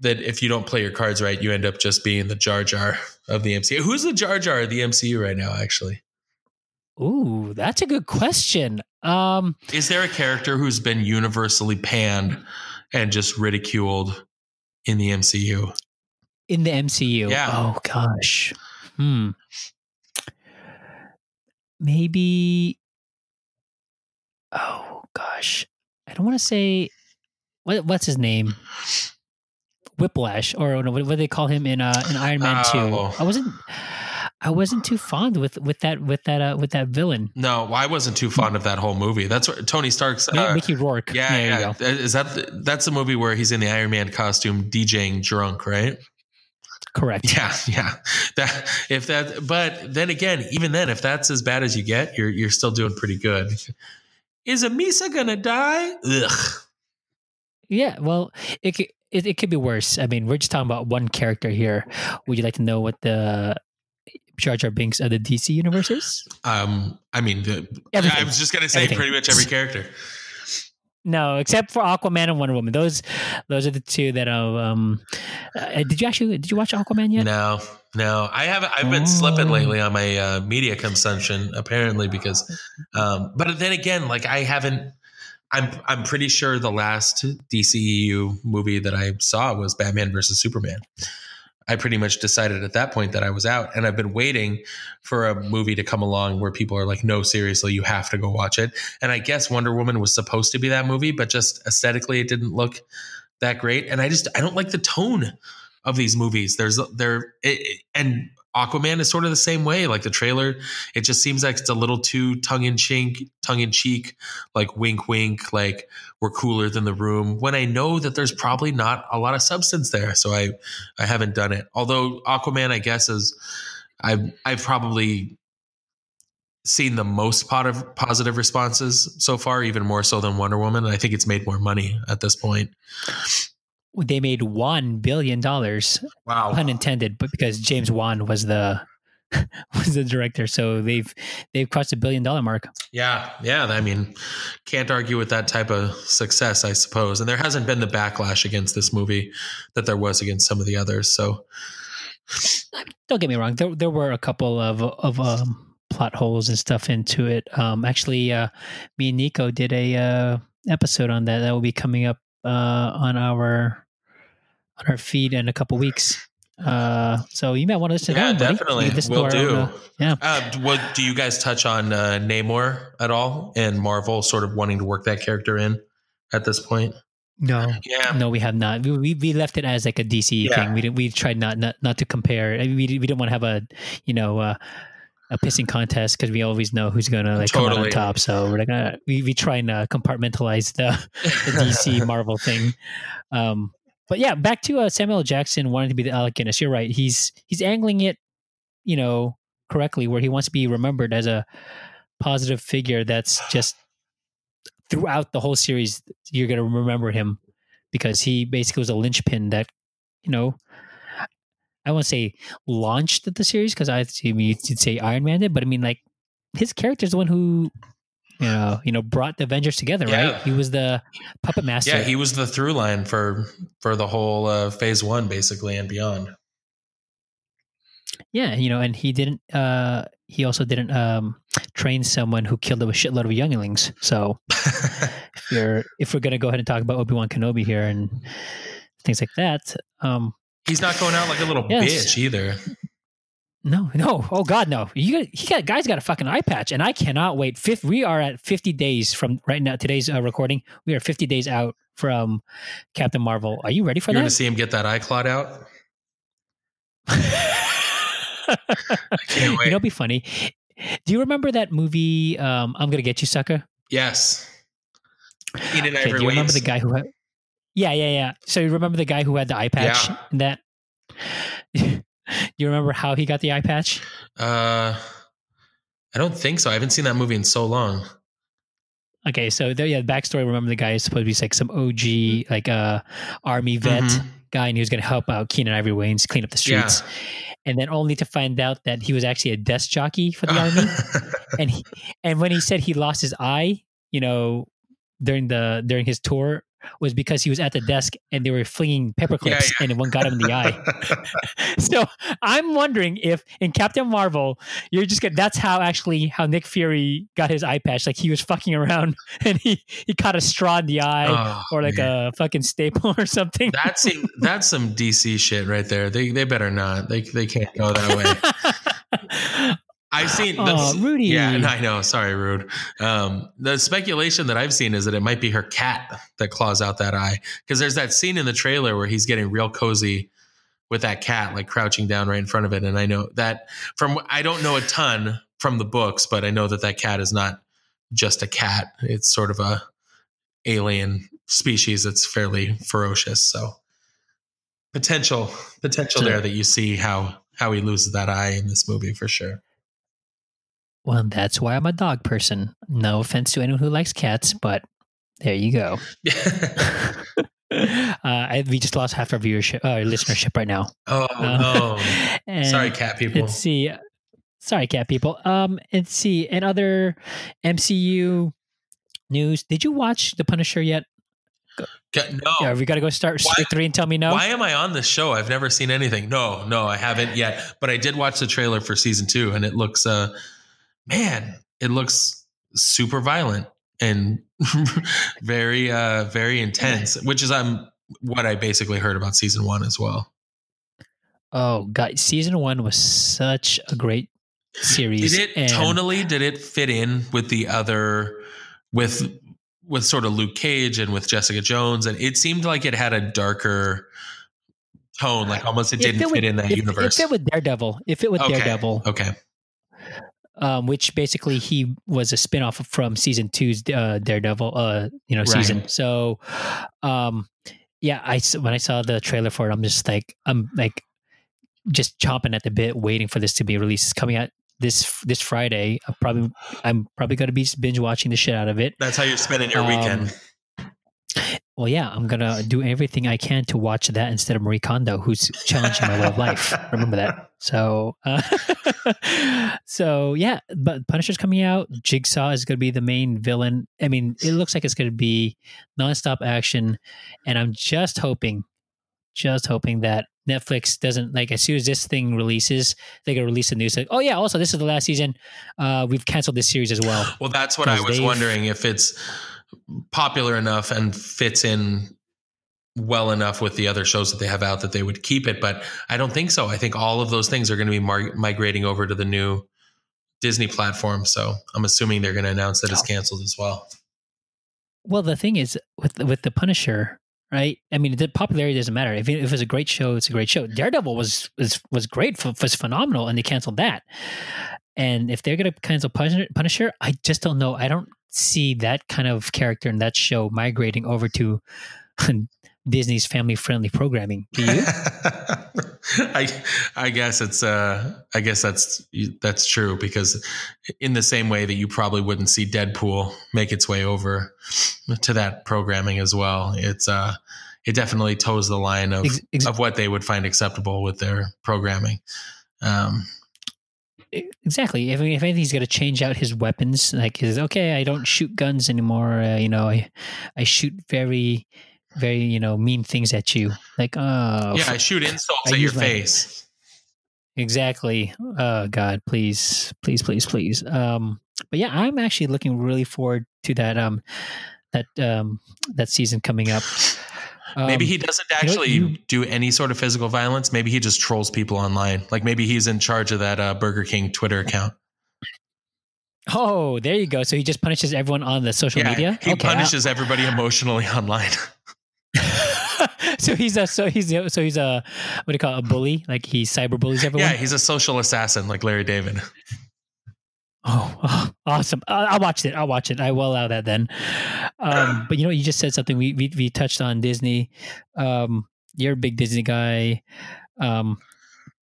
that if you don't play your cards right, you end up just being the Jar Jar of the MCU. Who's the Jar Jar of the MCU right now actually? Ooh, that's a good question. Um, Is there a character who's been universally panned and just ridiculed in the MCU? in the MCU. Yeah. Oh gosh. Hmm. Maybe. Oh gosh. I don't want to say. What what's his name? Whiplash, or what, do they call him in uh in Iron Man Oh. Two? I wasn't. I wasn't too fond with with that with that uh, with that villain, No, I wasn't too fond of that whole movie. That's what Tony Stark's. Uh, Mickey Rourke. yeah, there yeah. you go. Is that the, that's the movie where he's in the Iron Man costume, DJing drunk, right? Correct. Yeah, yeah. That if that, but then again, even then, if that's as bad as you get, you're you're still doing pretty good. Is Amisa gonna die? Ugh. Yeah, well, it, it it could be worse. I mean, we're just talking about one character here. Would you like to know what the Jar Jar Binks of the DC universe is? Um, I mean, the, Everything. I was just gonna say Everything. pretty much every character. No, except for Aquaman and Wonder Woman. Those those are the two that are. Um, uh, did you actually did you watch Aquaman yet? No, no, I haven't. I've been Oh. slipping lately on my uh, media consumption, apparently because. Um, but then again, like I haven't. I'm I'm pretty sure the last DCEU movie that I saw was Batman versus Superman. I pretty much decided at that point that I was out, and I've been waiting for a movie to come along where people are like, "No, seriously, you have to go watch it." And I guess Wonder Woman was supposed to be that movie, but just aesthetically, it didn't look that great. And I just I don't like the tone of these movies. There's there and Aquaman is sort of the same way. Like the trailer, it just seems like it's a little too tongue in cheek, tongue in cheek, like wink, wink, like we're cooler than the room. When I know that there's probably not a lot of substance there, so I I haven't done it. Although Aquaman, I guess is I've I've probably seen the most pot positive responses so far, even more so than Wonder Woman. I think it's made more money at this point. They made one billion dollars, Wow. pun intended, but because James Wan was the [laughs] was the director, so they've they've crossed a billion dollar mark. Yeah, yeah. I mean, can't argue with that type of success, I suppose. And there hasn't been the backlash against this movie that there was against some of the others. So, Don't get me wrong. There there were a couple of of um, plot holes and stuff into it. Um, actually, uh, me and Nico did a uh, episode on that. That will be coming up uh, on our on our feed in a couple weeks. Uh, so you might want to listen yeah, to that. one, buddy. definitely. You can listen to We'll do. own, uh, yeah. Uh, what, do you guys touch on uh, Namor at all and Marvel sort of wanting to work that character in at this point? No, Yeah. no, we have not. We, we we left it as like a DC Yeah. thing. We didn't. We tried not not, not to compare. I mean, we we didn't want to have a you know uh, a pissing contest because we always know who's gonna like come out on top. So we're like uh, we we try and uh, compartmentalize the, [laughs] the DC Marvel thing. Um, but yeah, back to uh, Samuel Jackson wanting to be the Alec Guinness. You're right. He's he's angling it, you know, correctly where he wants to be remembered as a positive figure. That's just throughout the whole series. You're gonna remember him because he basically was a linchpin that, you know, I won't say launched the series because I assume you'd say Iron Man did, but I mean like his character is the one who you know you know brought the Avengers together, Yeah. right? He was the puppet master. Yeah, he was the through line for for the whole uh, phase one, basically, and beyond. Yeah, you know, and he didn't. uh He also didn't um train someone who killed a shitload of younglings. So [laughs] if you're if we're gonna go ahead and talk about Obi Wan Kenobi here and things like that, um, He's not going out like a little Yes. bitch either. No, no, oh god, no. You he got guys got a fucking eye patch, and I cannot wait. Fifth, we are at fifty days from right now. Today's uh, recording, we are fifty days out from Captain Marvel. Are you ready for that? You're going to that? see him get that eye clot out. [laughs] I can't wait. you know, it'd be funny. Do you remember that movie? Um, I'm gonna get you, sucker. Yes. Eden Okay, do you remember the guy who had? Yeah, yeah, yeah. So you remember the guy who had the eye patch? Yeah. That. [laughs] you remember how he got the eye patch? Uh, I don't think so. I haven't seen that movie in so long. Okay, so there, yeah, the backstory. Remember the guy is supposed to be like some OG, like uh, army vet Mhm. guy, and he was going to help out Keenen Ivory Wayans clean up the Yeah. streets, and then only to find out that he was actually a desk jockey for the army. [laughs] and he, and when he said he lost his eye, you know, during the during his tour, was because he was at the desk and they were flinging paper Yeah, clips, and one got him in the eye. [laughs] so I'm wondering if in Captain Marvel, you're just gonna, that's how actually how Nick Fury got his eye patch. Like he was fucking around [laughs] and he he caught a straw in the eye Oh, or like man. a fucking staple [laughs] or something. That seem, that's some DC shit right there. They they better not. They they can't go that way. I've seen the, Aw, Rudy. Yeah, and I know. Sorry, rude. Um, the speculation that I've seen is that it might be her cat that claws out that eye because there's that scene in the trailer where he's getting real cozy with that cat, like crouching down right in front of it. And I know that from I don't know a ton from the books, but I know that that cat is not just a cat. It's sort of a alien species that's fairly ferocious. So potential potential there that you see how how he loses that eye in this movie for sure. Well, that's why I'm a dog person. No offense to anyone who likes cats, but there you go. [laughs] [laughs] uh, I, we just lost half our viewership, uh, listenership right now. oh [laughs] Uh, no. Sorry, cat people. Let's see. Sorry, cat people. Um, let's see. And other MCU news. Did you watch The Punisher yet? No. Yeah, we got to go start Why- three and tell me no. Why am I on this show? I've never seen anything. No, no, I haven't yet. But I did watch the trailer for season two, and it looks, uh, man, it looks super violent and [laughs] very, uh, very intense. Which is um what I basically heard about season one as well. Oh, God. Season one was such a great series. Did it and- tonally? Did it fit in with the other with with sort of Luke Cage and with Jessica Jones? And it seemed like it had a darker tone, like almost it didn't fit fit with- in that it- universe. It fit with Daredevil. It fit with Okay. Daredevil. Okay. Um, which basically he was a spinoff from season two's uh, Daredevil, uh, you know, season. So, um, yeah, I when I saw the trailer for it, I'm just like, I'm like, just chomping at the bit, waiting for this to be released. It's coming out this this Friday. I'm probably I'm probably going to be binge watching the shit out of it. That's how you're spending your Um, weekend. Well, yeah, I'm gonna do everything I can to watch that instead of Marie Kondo, who's challenging my way of life. [laughs] Remember that. So, uh, [laughs] so yeah, but Punisher's coming out. Jigsaw is going to be the main villain. I mean, it looks like it's going to be nonstop action, and I'm just hoping, just hoping that Netflix doesn't like as soon as this thing releases, they gonna release a news like, oh yeah, also this is the last season. Uh, we've canceled this series as well. [gasps] Well, that's what I was wondering if it's popular enough and fits in well enough with the other shows that they have out that they would keep it. But I don't think so. I think all of those things are going to be mar- migrating over to the new Disney platform. So I'm assuming they're going to announce that it's canceled as well. Well, the thing is with with the Punisher, right? I mean, the popularity doesn't matter. If it, if it's a great show, it's a great show. Daredevil was was was great, was phenomenal, and they canceled that. And if they're going to cancel Punisher, I just don't know. I don't see that kind of character in that show migrating over to [laughs] Disney's family friendly programming. Do you? [laughs] I I guess it's uh I guess that's that's true because in the same way that you probably wouldn't see Deadpool make its way over to that programming as well. It's uh it definitely toes the line of Ex- of what they would find acceptable with their programming. Um, exactly. If, if anything's got to change out his weapons. Like, his okay, I don't shoot guns anymore. Uh, you know, I I shoot very, very you know mean things at you. Like, oh, yeah, I shoot insults I at your my- face. Exactly. Oh God, please, please, please, please. Um, but yeah, I'm actually looking really forward to that. Um, that um that season coming up. maybe Um, he doesn't you know, actually you- do any sort of physical violence. Maybe he just trolls people online. Like maybe he's in charge of that uh, Burger King Twitter account. Oh, there you go. So he just punishes everyone on the social yeah, media. he Okay, I- punishes everybody emotionally [laughs] online. [laughs] so he's a so he's so he's a what do you call it, a bully? Like he cyber bullies everyone. yeah, he's a social assassin like Larry David. Oh, oh, awesome! I'll, I'll watch it. I'll watch it. I will allow that then. Um, [clears throat] but you know, you just said something. We we, we touched on Disney. Um, you're a big Disney guy. Um,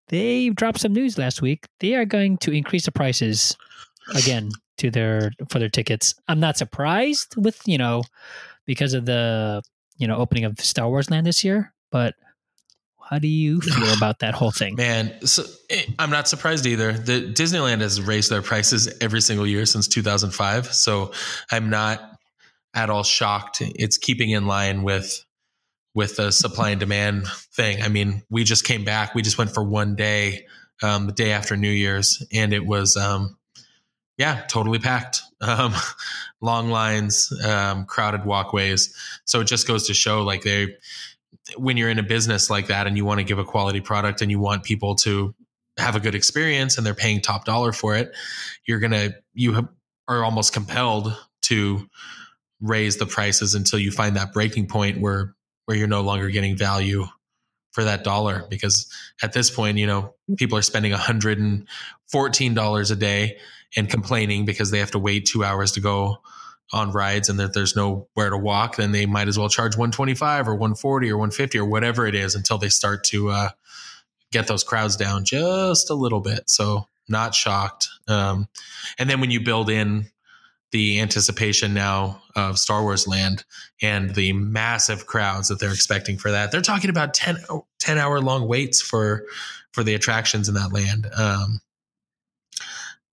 they dropped some news last week. They are going to increase the prices again to their for their tickets. I'm not surprised with you know because of the you know opening of Star Wars Land this year. But how do you [laughs] feel about that whole thing? Man, so eh, I'm not surprised either. The Disneyland has raised their prices every single year since 2005, so I'm not at all shocked. It's keeping in line with with the supply and demand thing. I mean, we just came back. We just went for one day, um, the day after New Year's, and it was um, yeah, totally packed. Um, [laughs] long lines, um, crowded walkways. So it just goes to show, like they when you're in a business like that and you want to give a quality product and you want people to have a good experience and they're paying top dollar for it, you're gonna you have, are almost compelled to raise the prices until you find that breaking point where where you're no longer getting value for that dollar because at this point you know people are spending $114 a day and complaining because they have to wait two hours to go on rides and that there's nowhere to walk, then they might as well charge 125 or 140 or 150 or whatever it is until they start to uh, get those crowds down just a little bit. So not shocked. Um, and then when you build in the anticipation now of Star Wars Land and the massive crowds that they're expecting for that, they're talking about 10, 10 hour long waits for for the attractions in that land. Um,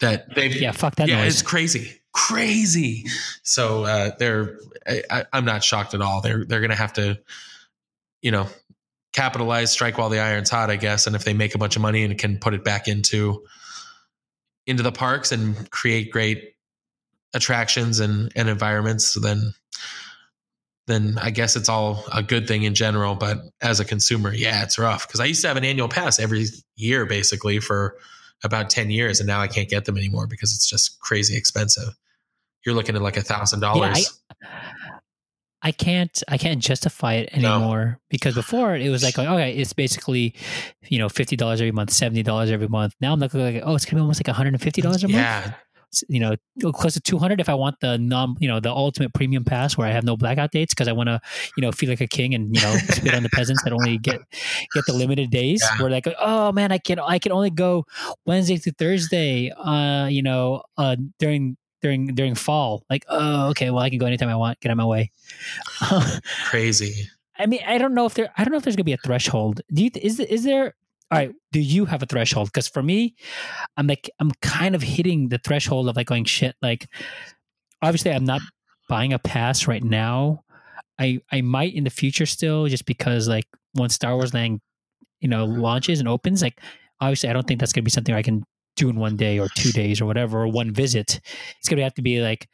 that they've Yeah, fuck that yeah, noise. it's crazy, crazy. So uh, they're, I, I, I'm not shocked at all. They're they're gonna have to, you know, capitalize, strike while the iron's hot, I guess. And if they make a bunch of money and can put it back into into the parks and create great attractions and and environments, then then I guess it's all a good thing in general. But as a consumer, yeah, it's rough because I used to have an annual pass every year basically for about 10 years and now I can't get them anymore because it's just crazy expensive. You're looking at like a thousand dollars. I can't I can't justify it No. anymore because before it was like [sighs] okay it's basically you know fifty dollars every month seventy dollars every month now I'm looking like oh it's gonna be almost like one hundred and fifty dollars a month Yeah. You know close to two hundred if I want the non you know the ultimate premium pass where I have no blackout dates because I want to you know feel like a king and you know [laughs] spit on the peasants that only get get the limited days Yeah. where like oh man I can I can only go Wednesday through Thursday uh you know uh during during during fall like oh okay well I can go anytime I want get out of my way. [laughs] Crazy. I mean, I don't know if there. I don't know if there's gonna be a threshold. Do you? Is is there? All right. Do you have a threshold? Because for me, I'm like I'm kind of hitting the threshold of like going shit. Like, obviously, I'm not buying a pass right now. I I might in the future still, just because like once Star Wars Land, you know, launches and opens, like obviously, I don't think that's gonna be something I can do in one day or two days or whatever or one visit. It's gonna have to be like,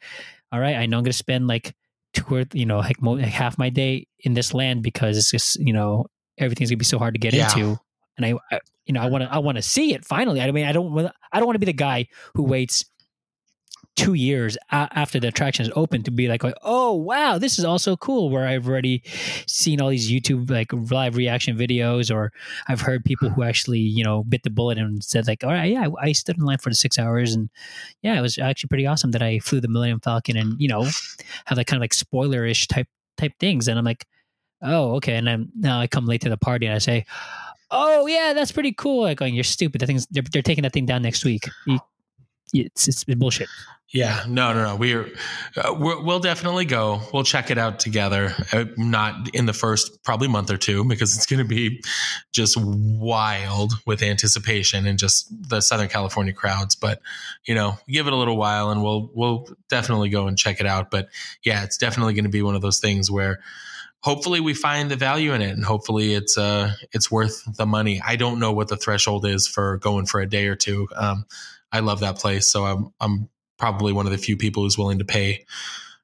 all right, I know I'm gonna spend like two or you know like, mo- like half my day in this land because it's just you know everything's gonna be so hard to get Yeah. into and I, I you know I want to I want to see it finally. I mean I don't I don't want to be the guy who waits two years after the attraction is open to be like oh wow this is also cool where I've already seen all these YouTube like live reaction videos or I've heard people who actually you know bit the bullet and said like all right yeah I, I stood in line for the six hours and yeah it was actually pretty awesome that I flew the Millennium Falcon and you know have that kind of like spoilerish type type things. And i'm like oh okay. And then now i come late to the party and i say oh yeah that's pretty cool like going you're stupid that thing's they're, they're taking that thing down next week you, it's it's bullshit. Yeah, no, no, no. We're, uh, we're we'll definitely go. We'll check it out together. Uh, not in the first probably month or two because it's going to be just wild with anticipation and just the Southern California crowds. But you know, give it a little while and we'll we'll definitely go and check it out. But yeah, it's definitely going to be one of those things where hopefully we find the value in it and hopefully it's uh it's worth the money. I don't know what the threshold is for going for a day or two. Um, I love that place, so I'm I'm probably one of the few people who's willing to pay,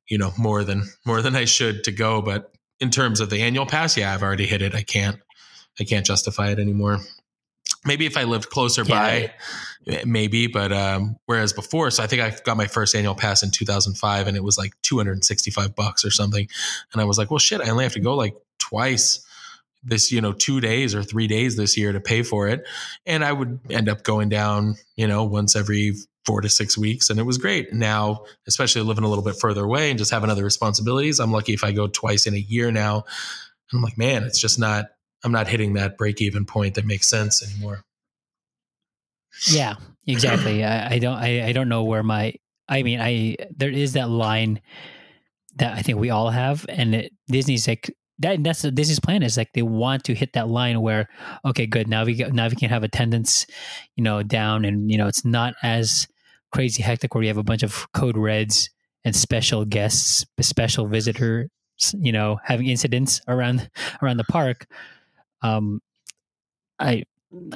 you know, more than more than I should to go. But in terms of the annual pass, yeah, I've already hit it. I can't I can't justify it anymore. Maybe if I lived closer Yeah. by, maybe. But um, whereas before, so I think I got my first annual pass in 2005, and it was like 265 bucks or something. And I was like, well, shit, I only have to go like twice this, you know, two days or three days this year to pay for it. And I would end up going down, you know, once every four to six weeks, and it was great. Now, especially living a little bit further away and just having other responsibilities, I'm lucky if I go twice in a year now. And I'm like, man, it's just not. I'm not hitting that break even point that makes sense anymore. Yeah, exactly. I, I don't I, I don't know where my I mean I there is that line that I think we all have, and it, Disney's like that. That's the Disney's plan is like they want to hit that line where okay, good now we get, now we can have attendance, you know, down, and you know it's not as crazy hectic where you have a bunch of code reds and special guests, special visitors, you know, having incidents around around the park. Um, I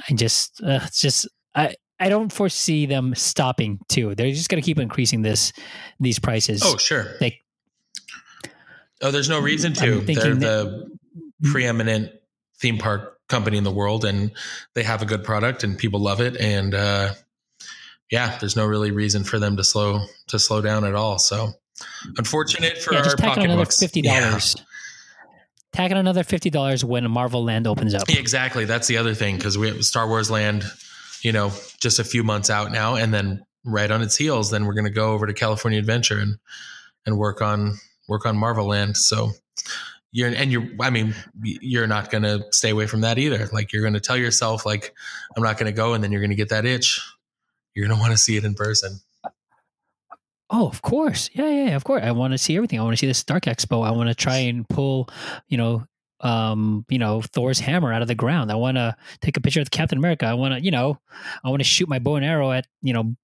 I just uh, it's just I I don't foresee them stopping too. They're just going to keep increasing this these prices. Oh, sure. Like Oh, there's no reason to. They're the preeminent theme park company in the world, and they have a good product, and people love it. And uh, yeah, there's no really reason for them to slow to slow down at all. So, unfortunate for yeah, our just tack another pocketbooks. [laughs] fifty dollars. Tack on another fifty dollars when Marvel Land opens up. Exactly. That's the other thing because we have Star Wars Land, you know, just a few months out now, and then right on its heels, then we're going to go over to California Adventure and and work on work on Marvel Land. So you're and you're I mean you're not going to stay away from that either. Like you're going to tell yourself like I'm not going to go, and then you're going to get that itch. You're going to want to see it in person. Oh, of course. Yeah, yeah, yeah, of course. I want to see everything. I want to see the Stark Expo. I want to try and pull, you know, um, you know, Thor's hammer out of the ground. I want to take a picture with Captain America. I want to, you know, I want to shoot my bow and arrow at, you know,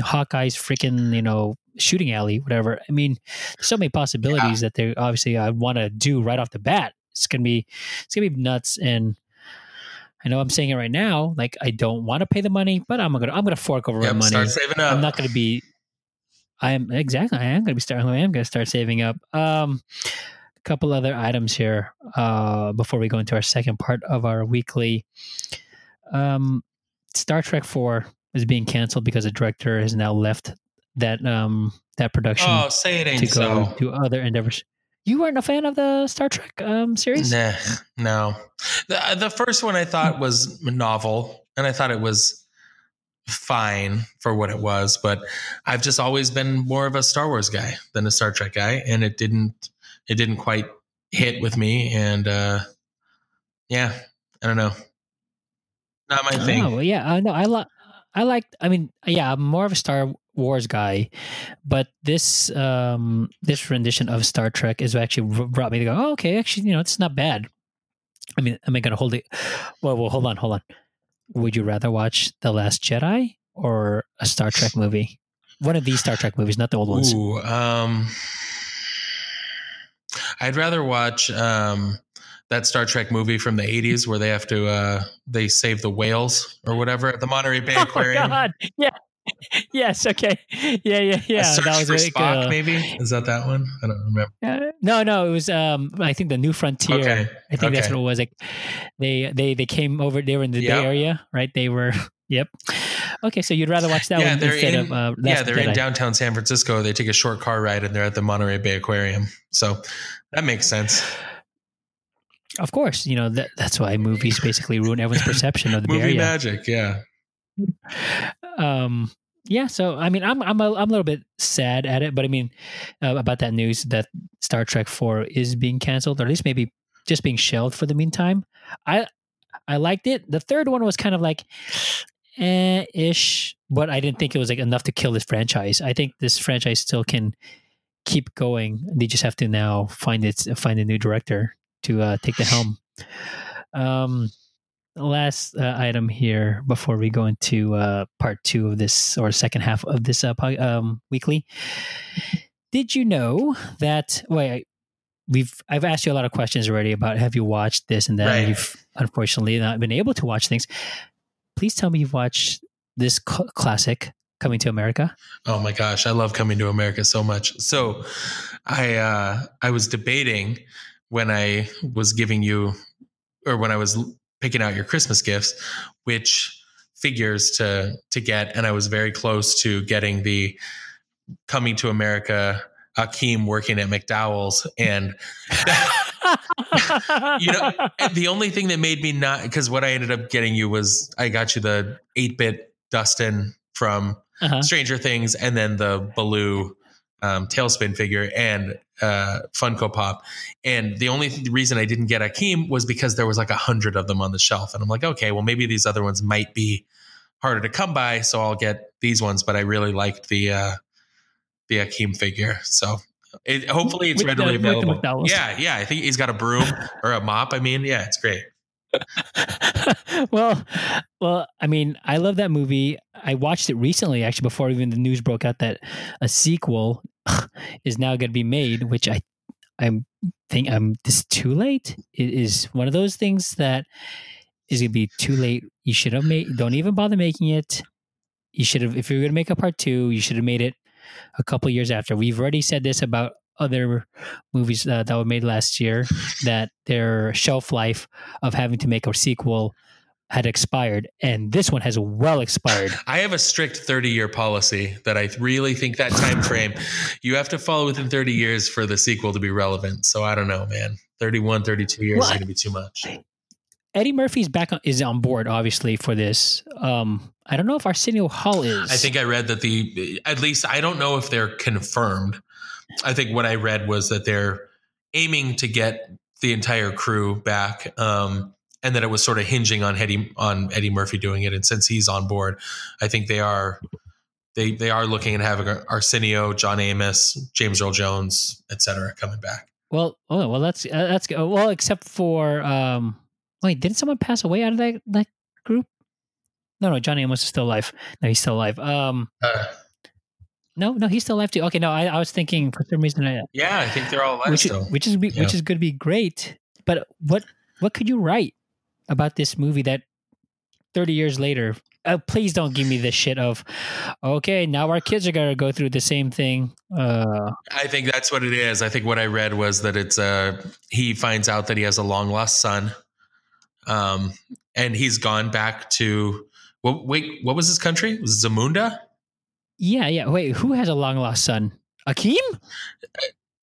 Hawkeye's freaking, you know, shooting alley, whatever. I mean, so many possibilities that they obviously I want to do right off the bat. It's gonna be, it's gonna be nuts. And I know I'm saying it right now. Like I don't want to pay the money, but I'm gonna, I'm gonna fork over Yep, my money. start saving up. I'm not going to be. I am exactly. I am going to be starting. I am going to start saving up. Um, a couple other items here uh, before we go into our second part of our weekly. Um, Star Trek Four is being canceled because the director has now left that um that production oh, say it to ain't go so. to other endeavors. You weren't a fan of the Star Trek um series? Nah, no. The the first one I thought was novel, and I thought it was fine for what it was. But I've just always been more of a Star Wars guy than a Star Trek guy, and it didn't it didn't quite hit with me. And uh, yeah, I don't know, not my thing. Oh well, yeah, I know. I like. I like. I mean, yeah, I'm more of a Star Wars guy, but this um this rendition of Star Trek is actually brought me to go. Oh, okay, actually, you know, it's not bad. I mean, am I going to hold it? Well, well, hold on, hold on. Would you rather watch The Last Jedi or a Star Trek movie? One of these Star Trek movies, not the old ones. Ooh, um, I'd rather watch um, that Star Trek movie from the '80s where they have to uh, they save the whales or whatever at the Monterey Bay Aquarium. [laughs] Oh Aquarium. God! Yeah. [laughs] Yes. Okay. Yeah. Yeah. Yeah. That was for really Spock, cool. maybe is that that one? I don't remember. Uh, no, no, it was um I think the New Frontier. Okay, I think that's what it was. Like they they they came over they were in the Yep. Bay Area, right? They were [laughs] yep. Okay, so you'd rather watch that yeah, one instead in. of uh yeah, they're in downtown San Francisco. They take a short car ride and they're at the Monterey Bay Aquarium. So that makes sense. Of course, you know that that's why movies basically ruin everyone's perception of the Bay Movie Area. magic. Yeah. Um yeah so i mean i'm i'm a, I'm a little bit sad at it but i mean uh, about that news that star trek 4 is being canceled or at least maybe just being shelved for the meantime i i liked it the third one was kind of like eh, ish, but I didn't think it was like enough to kill this franchise. I think this franchise still can keep going. They just have to now find it find a new director to uh, take the helm. Um, last uh, item here before we go into uh, part two of this or second half of this uh, po- um, weekly. Did you know that? Wait, we've I've asked you a lot of questions already about have you watched this and that. Right. You've unfortunately not been able to watch things. Please tell me you've watched this cl- classic, Coming to America. Oh my gosh, I love coming to America so much. So I uh I was debating when I was giving you or when I was picking out your Christmas gifts which figures to to get and I was very close to getting the coming to America Akeem working at McDowell's and [laughs] you know the only thing that made me not because what I ended up getting you was I got you the 8-bit Dustin from Uh-huh. Stranger Things, and then the Baloo um, TaleSpin figure and uh, Funko Pop. And the only th- reason I didn't get Akeem was because there was like a hundred of them on the shelf, and I'm like, okay, well maybe these other ones might be harder to come by, so I'll get these ones. But I really liked the uh, the Akeem figure, so. It, hopefully it's With readily the available. Yeah, yeah. I think he's got a broom or a mop. I mean, yeah, it's great. [laughs] well, well, I mean, I love that movie. I watched it recently, actually, before even the news broke out that a sequel [laughs] is now going to be made. Which I, I'm think I'm this too late. It is one of those things that is going to be too late. You should have made. Don't even bother making it. You should have. If you're going to make a part two, you should have made it a couple years after. We've already said this about other movies uh, that were made last year [laughs] that their shelf life of having to make a sequel had expired, and this one has well expired. [laughs] I have a strict 30 year policy that I really think that time frame [laughs] you have to follow within 30 years for the sequel to be relevant. So I don't know, man. 31, 32 years Well, is going to be too much. Eddie Murphy's back on, is on board, obviously, for this. Um, I don't know if Arsenio Hall is. I think I read that the, at least I don't know if they're confirmed. I think what I read was that they're aiming to get the entire crew back. Um, and that it was sort of hinging on Eddie on Eddie Murphy doing it, and since he's on board, I think they are they they are looking at having Arsenio, John Amos, James Earl Jones, etc. coming back. Well, oh well, that's uh, that's good. Well, except for um, wait, didn't someone pass away out of that that group? No, no, Johnny Amos is still alive. No, he's still alive. Um, Uh, no, no, he's still alive too. Okay, no, I, I was thinking for some reason, I, yeah, I think they're all alive which is, still. which is Yeah. which is going to be great. But what what could you write about this movie that thirty years later? Uh, please don't give me this shit of, okay, now our kids are gonna go through the same thing. Uh, I think that's what it is. I think what I read was that it's uh he finds out that he has a long lost son, um, and he's gone back to. Well, wait, what was his country? Was it Zamunda? Yeah, yeah. Wait, who has a long lost son? Akeem?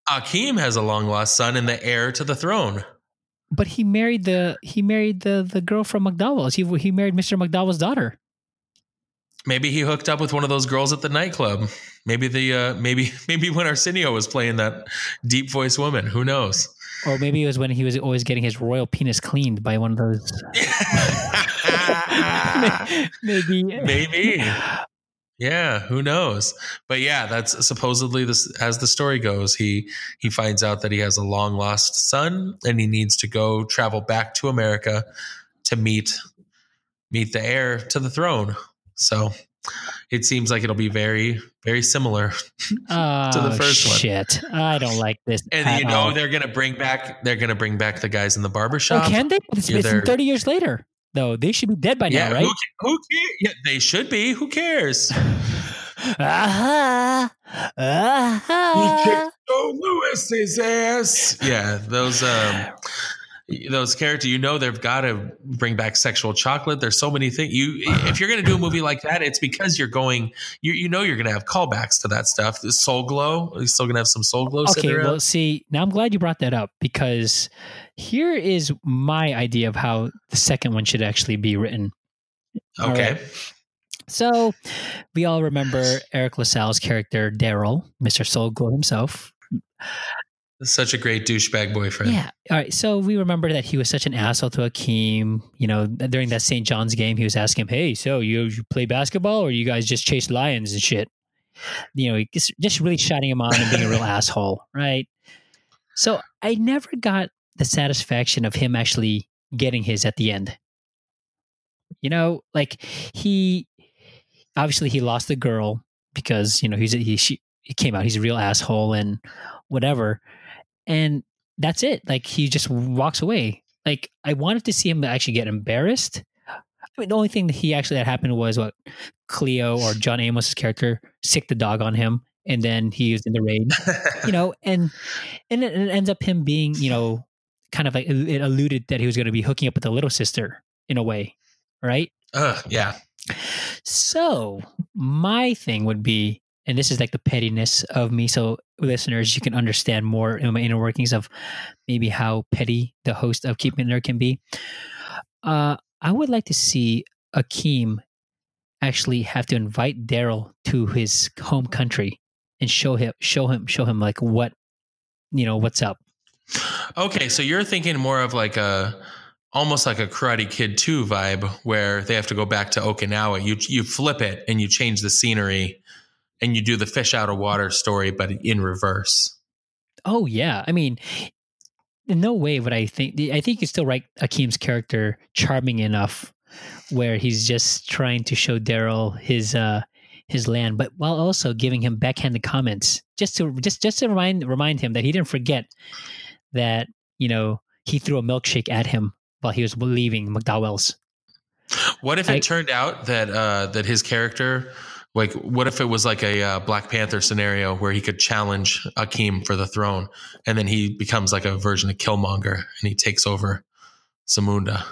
Akeem has a long lost son and the heir to the throne. But he married the he married the the girl from McDowell's. He he married Mr. McDowell's daughter. Maybe he hooked up with one of those girls at the nightclub. Maybe the uh, maybe [laughs] maybe when Arsenio was playing that deep voice woman. Who knows? Or maybe it was when he was always getting his royal penis cleaned by one of those. [laughs] [laughs] maybe. maybe. Yeah, who knows? But yeah, that's supposedly this as the story goes. He he finds out that he has a long lost son and he needs to go travel back to America to meet meet the heir to the throne. So it seems like it'll be very very similar. [laughs] Oh, the first one. shit. I don't like this. And you know all. they're gonna bring back they're gonna bring back the guys in the barber Oh, shop. can they? It's, it's 30 years later, though. They should be dead by yeah, now, right? who, who cares? Yeah, they should be. Who cares? Ah-ha, ah-ha. Oh, Lewis's ass. Yeah, those um those characters, you know they've got to bring back sexual chocolate. There's so many things. You if you're gonna do a movie like that, it's because you're going you you know you're gonna have callbacks to that stuff. The Soul Glo. Are you still gonna have some Soul Glo Okay, well, see, now I'm glad you brought that up because here is my idea of how the second one should actually be written. okay. right. So, we all remember Eric LaSalle's character, Daryl, Mr. Soul Glo himself. Such a great douchebag boyfriend. Yeah. All right. So we remember that he was such an asshole to Akeem. You know, during that St. John's game, he was asking him, "Hey, so you, you play basketball, or you guys just chase lions and shit?" You know, just, just really shouting him on and being a real [laughs] asshole, right? So I never got the satisfaction of him actually getting his at the end. You know, like he obviously he lost the girl because you know he's a, he she, he came out he's a real asshole and whatever. And that's it. Like he just walks away. Like i wanted to see him actually get embarrassed. I mean the only thing that he actually that happened was what cleo or john amos's character sicked the dog on him and then he was in the rain [laughs] you know and and it, it ends up him being you know kind of like it alluded that he was going to be hooking up with the little sister in a way right Ugh, yeah. so my thing would be, and this is like the pettiness of me. So listeners, you can understand more in my inner workings of maybe how petty the host of Keeping It Nerd can be. Uh, I would like to see Akeem actually have to invite Daryl to his home country and show him, show him, show him like what, you know, what's up. Okay, so you're thinking more of like a almost like a Karate Kid 2 vibe where they have to go back to Okinawa. You you flip it and you change the scenery and you do the fish out of water story but in reverse. Oh yeah, I mean, in no way would I think. I think you still write Akeem's character charming enough where he's just trying to show Daryl his uh his land, but while also giving him backhanded comments, just to just just to remind remind him that he didn't forget that you know he threw a milkshake at him while he was leaving McDowell's. What if it I- turned out that uh, that his character, like, what if it was like a uh, Black Panther scenario where he could challenge Akeem for the throne, and then he becomes like a version of Killmonger and he takes over Zamunda.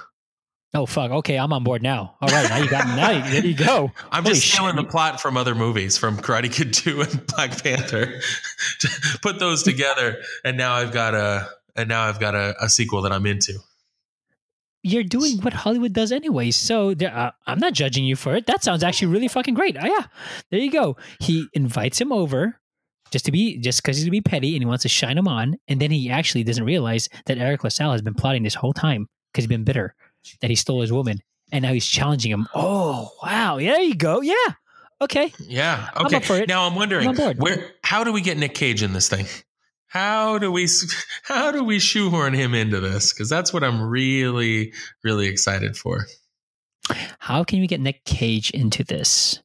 Oh fuck! Okay, I'm on board now. All right, now you got now. You, there you go. [laughs] I'm Holy just shit. stealing the plot from other movies, from Karate Kid 2 [laughs] and Black Panther. [laughs] Put those together, and now I've got a and now I've got a, a sequel that I'm into. You're doing what Hollywood does anyway, so there, uh, I'm not judging you for it. That sounds actually really fucking great. Oh yeah, there you go. He invites him over just to be just because he's gonna be petty and he wants to shine him on, and then he actually doesn't realize that Eric LaSalle has been plotting this whole time because he's been bitter that he stole his woman, and now he's challenging him. Oh wow, yeah, there you go. Yeah, okay. Yeah. I'm Okay. it. Now I'm wondering I'm where how do we get Nick Cage in this thing? How do we [laughs] how do we shoehorn him into this? Because that's what I'm really really excited for. How can we get Nick Cage into this?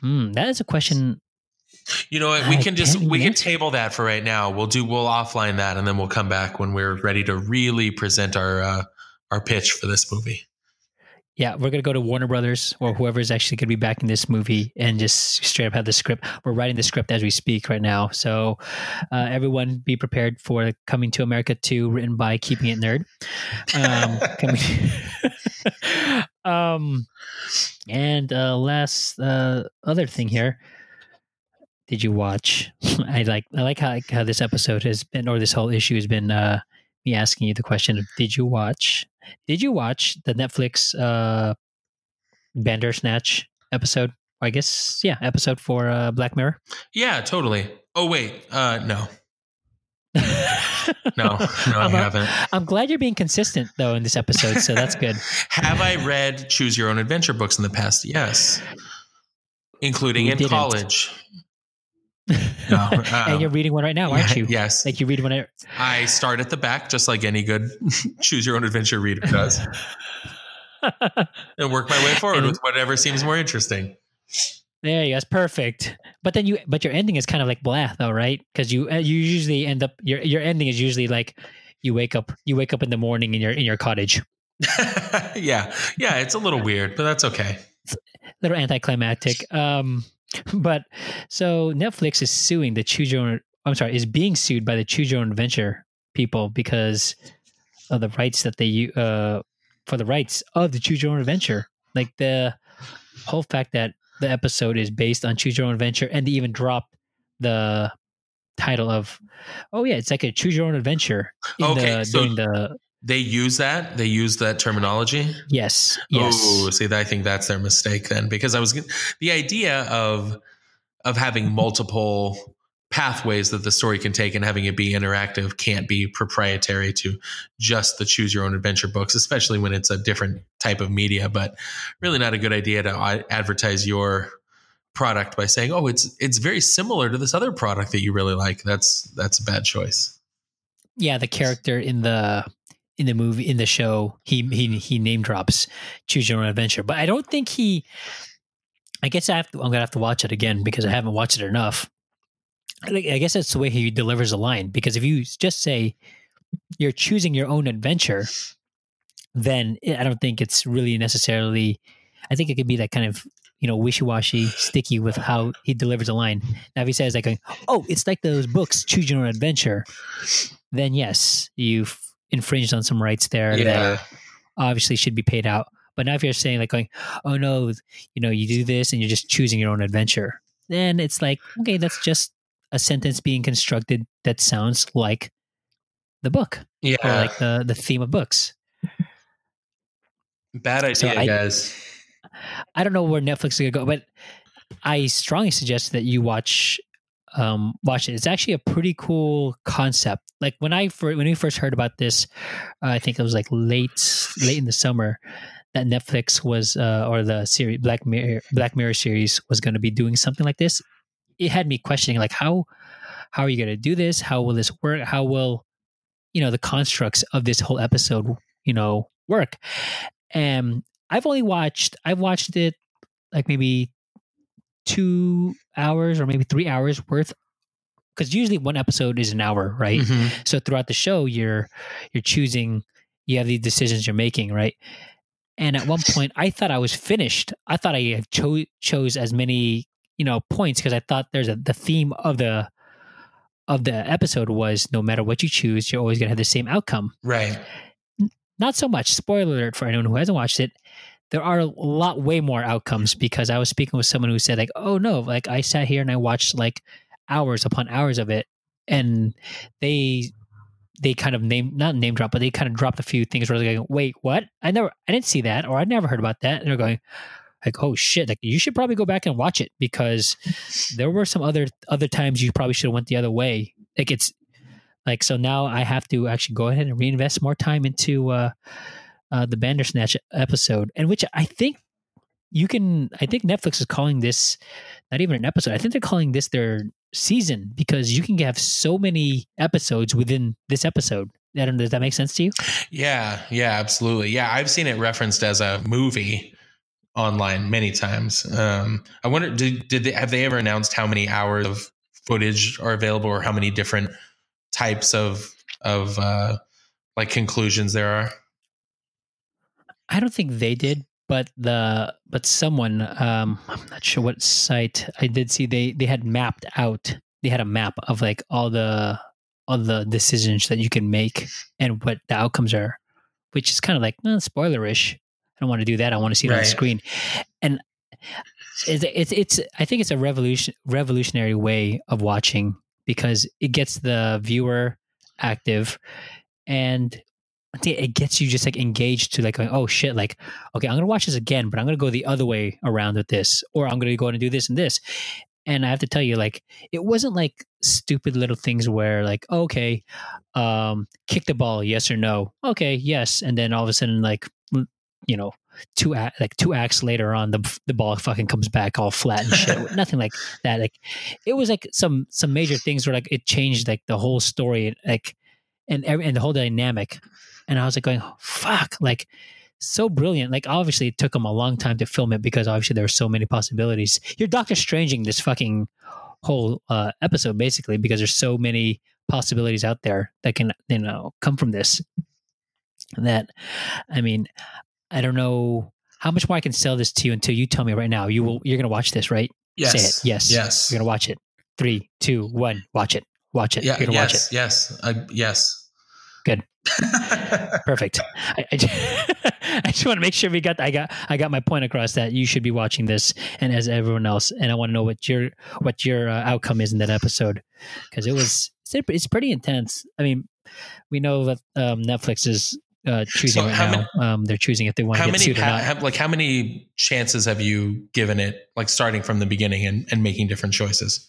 Hmm, that is a question. You know what? We can just we can table that for right now. We'll do we'll offline that and then we'll come back when we're ready to really present our uh, our pitch for this movie. Yeah, we're gonna go to Warner Brothers or whoever is actually gonna be backing this movie and just straight up have the script. We're writing the script as we speak right now, so uh, everyone be prepared for Coming to America 2, written by Keeping It Nerd. Um, [laughs] [laughs] um, and uh, last uh, other thing here. Did you watch? [laughs] I like I like how, how this episode has been, or this whole issue has been. Uh, me asking you the question did you watch did you watch the netflix uh bandersnatch episode i guess yeah episode for uh black mirror Yeah, totally. Oh wait, uh, no, [laughs] no, no, I I'm, haven't. I'm glad you're being consistent though in this episode so that's good [laughs] Have I read Choose Your Own Adventure books in the past? Yes, including You in didn't. college. No, [laughs] and you're reading one right now aren't you Yes, like you read one at- I start at the back, just like any good [laughs] Choose Your Own Adventure reader does, [laughs] and work my way forward And- with whatever seems more interesting. there you go that's perfect but then you but your ending is kind of like blah though right because you uh, you usually end up your your ending is usually like you wake up you wake up in the morning in your in your cottage yeah, yeah, it's a little weird, but that's okay. a little anticlimactic. Um, [laughs] but so Netflix is suing the Choose Your Own. I'm sorry, is being sued by the Choose Your Own Adventure people because of the rights that they uh for the rights of the Choose Your Own Adventure. Like the whole fact that the episode is based on Choose Your Own Adventure, and they even dropped the title of, oh yeah, it's like a Choose Your Own Adventure. In Okay, the, so- during the They use that. They use that terminology. yes, yes. Oh, see, I think that's their mistake then, because I was the idea of of having multiple pathways that the story can take and having it be interactive can't be proprietary to just the choose your own adventure books especially when it's a different type of media but really not a good idea to advertise your product by saying oh it's it's very similar to this other product that you really like that's that's a bad choice yeah, the character in the in the movie in the show he he he name drops choose your own adventure, but I don't think he. I guess I have to, I'm gonna have to watch it again because I haven't watched it enough. I guess that's the way he delivers a line. Because if you just say you're choosing your own adventure, then I don't think it's really necessarily. I think it could be that kind of you know wishy washy, sticky with how he delivers a line. Now, if he says like, "Oh, it's like those books, choose your own adventure," then yes, you've infringed on some rights there that yeah are obviously should be paid out. But now if you're saying like going, oh no, you know, you do this and you're just choosing your own adventure, then it's like, okay, that's just a sentence being constructed that sounds like the book yeah or like the the theme of books. bad idea So I- guys I don't know where Netflix is gonna go, but I strongly suggest that you watch um watch it. It's actually a pretty cool concept. Like when I when we first heard about this, uh, I think it was like late late in the summer that Netflix was uh, or the series Black Mirror Black Mirror series was going to be doing something like this. It had me questioning like how how are you going to do this? How will this work? How will you know the constructs of this whole episode you know work? And I've only watched I've watched it like maybe two hours or maybe three hours worth because usually one episode is an hour right? Mhm. so throughout the show you're you're choosing you have these decisions you're making right? And at one [laughs] point i thought i was finished. I thought i cho- chose as many you know points because i thought there's a the theme of the of the episode was no matter what you choose you're always going to have the same outcome. Right. Not so much. Spoiler alert for anyone who hasn't watched it there are a lot way more outcomes because i was speaking with someone who said like oh no like i sat here and i watched like hours upon hours of it and they they kind of name not name drop but they kind of dropped a few things where they're going wait what? I never i didn't see that or i never heard about that and they're going like oh shit like you should probably go back and watch it because there were some other other times you probably should have went the other way. Like it's like so now i have to actually go ahead and reinvest more time into uh uh the bandersnatch episode and which i think you can i think netflix is calling this not even an episode i think they're calling this their season because you can have so many episodes within this episode I does that make sense to you Yeah, yeah, absolutely. Yeah, I've seen it referenced as a movie online many times. Um, I wonder, did, did they have they ever announced how many hours of footage are available, or how many different types of of uh, like conclusions there are? I don't think they did, but the but someone um I'm not sure what site I did see they they had mapped out they had a map of like all the all the decisions that you can make and what the outcomes are, which is kind of like eh, spoilerish. I don't want to do that. I want to see it on the screen, and it's it's it's I think it's a revolution revolutionary way of watching because it gets the viewer active and I think it gets you just like engaged to like going, oh shit, like okay, I'm gonna watch this again, but I'm gonna go the other way around with this, or I'm gonna go and do this and this. And I have to tell you, like, it wasn't like stupid little things where like, okay, um, kick the ball, yes or no, okay, yes, and then all of a sudden, like, you know, two like two acts later on, the the ball fucking comes back all flat and shit. [laughs] Nothing like that. Like, it was like some some major things where like it changed like the whole story, like, and every, and the whole dynamic and I was like going, fuck, like so brilliant. Like obviously it took them a long time to film it because obviously there were so many possibilities. You're Doctor Stranging this fucking whole uh, episode basically because there's so many possibilities out there that can you know come from this. That I mean, I don't know how much more I can sell this to you until you tell me right now. You will you're gonna watch this, right? Say it. Yes. Yes. You're gonna watch it. Three, two, one, watch it. Watch it. yeah. you're gonna watch it. Yes. Yes. I, yes. Good. [laughs] Perfect. I, I, [laughs] I just want to make sure we got I got I got my point across that you should be watching this and as everyone else and I want to know what your what your uh, outcome is in that episode because it was it's, pretty intense. I mean, we know that um, Netflix is uh, choosing So right now. um, they're choosing if they want to get many sued or not. have, like how many chances have you given it like starting from the beginning and, and making different choices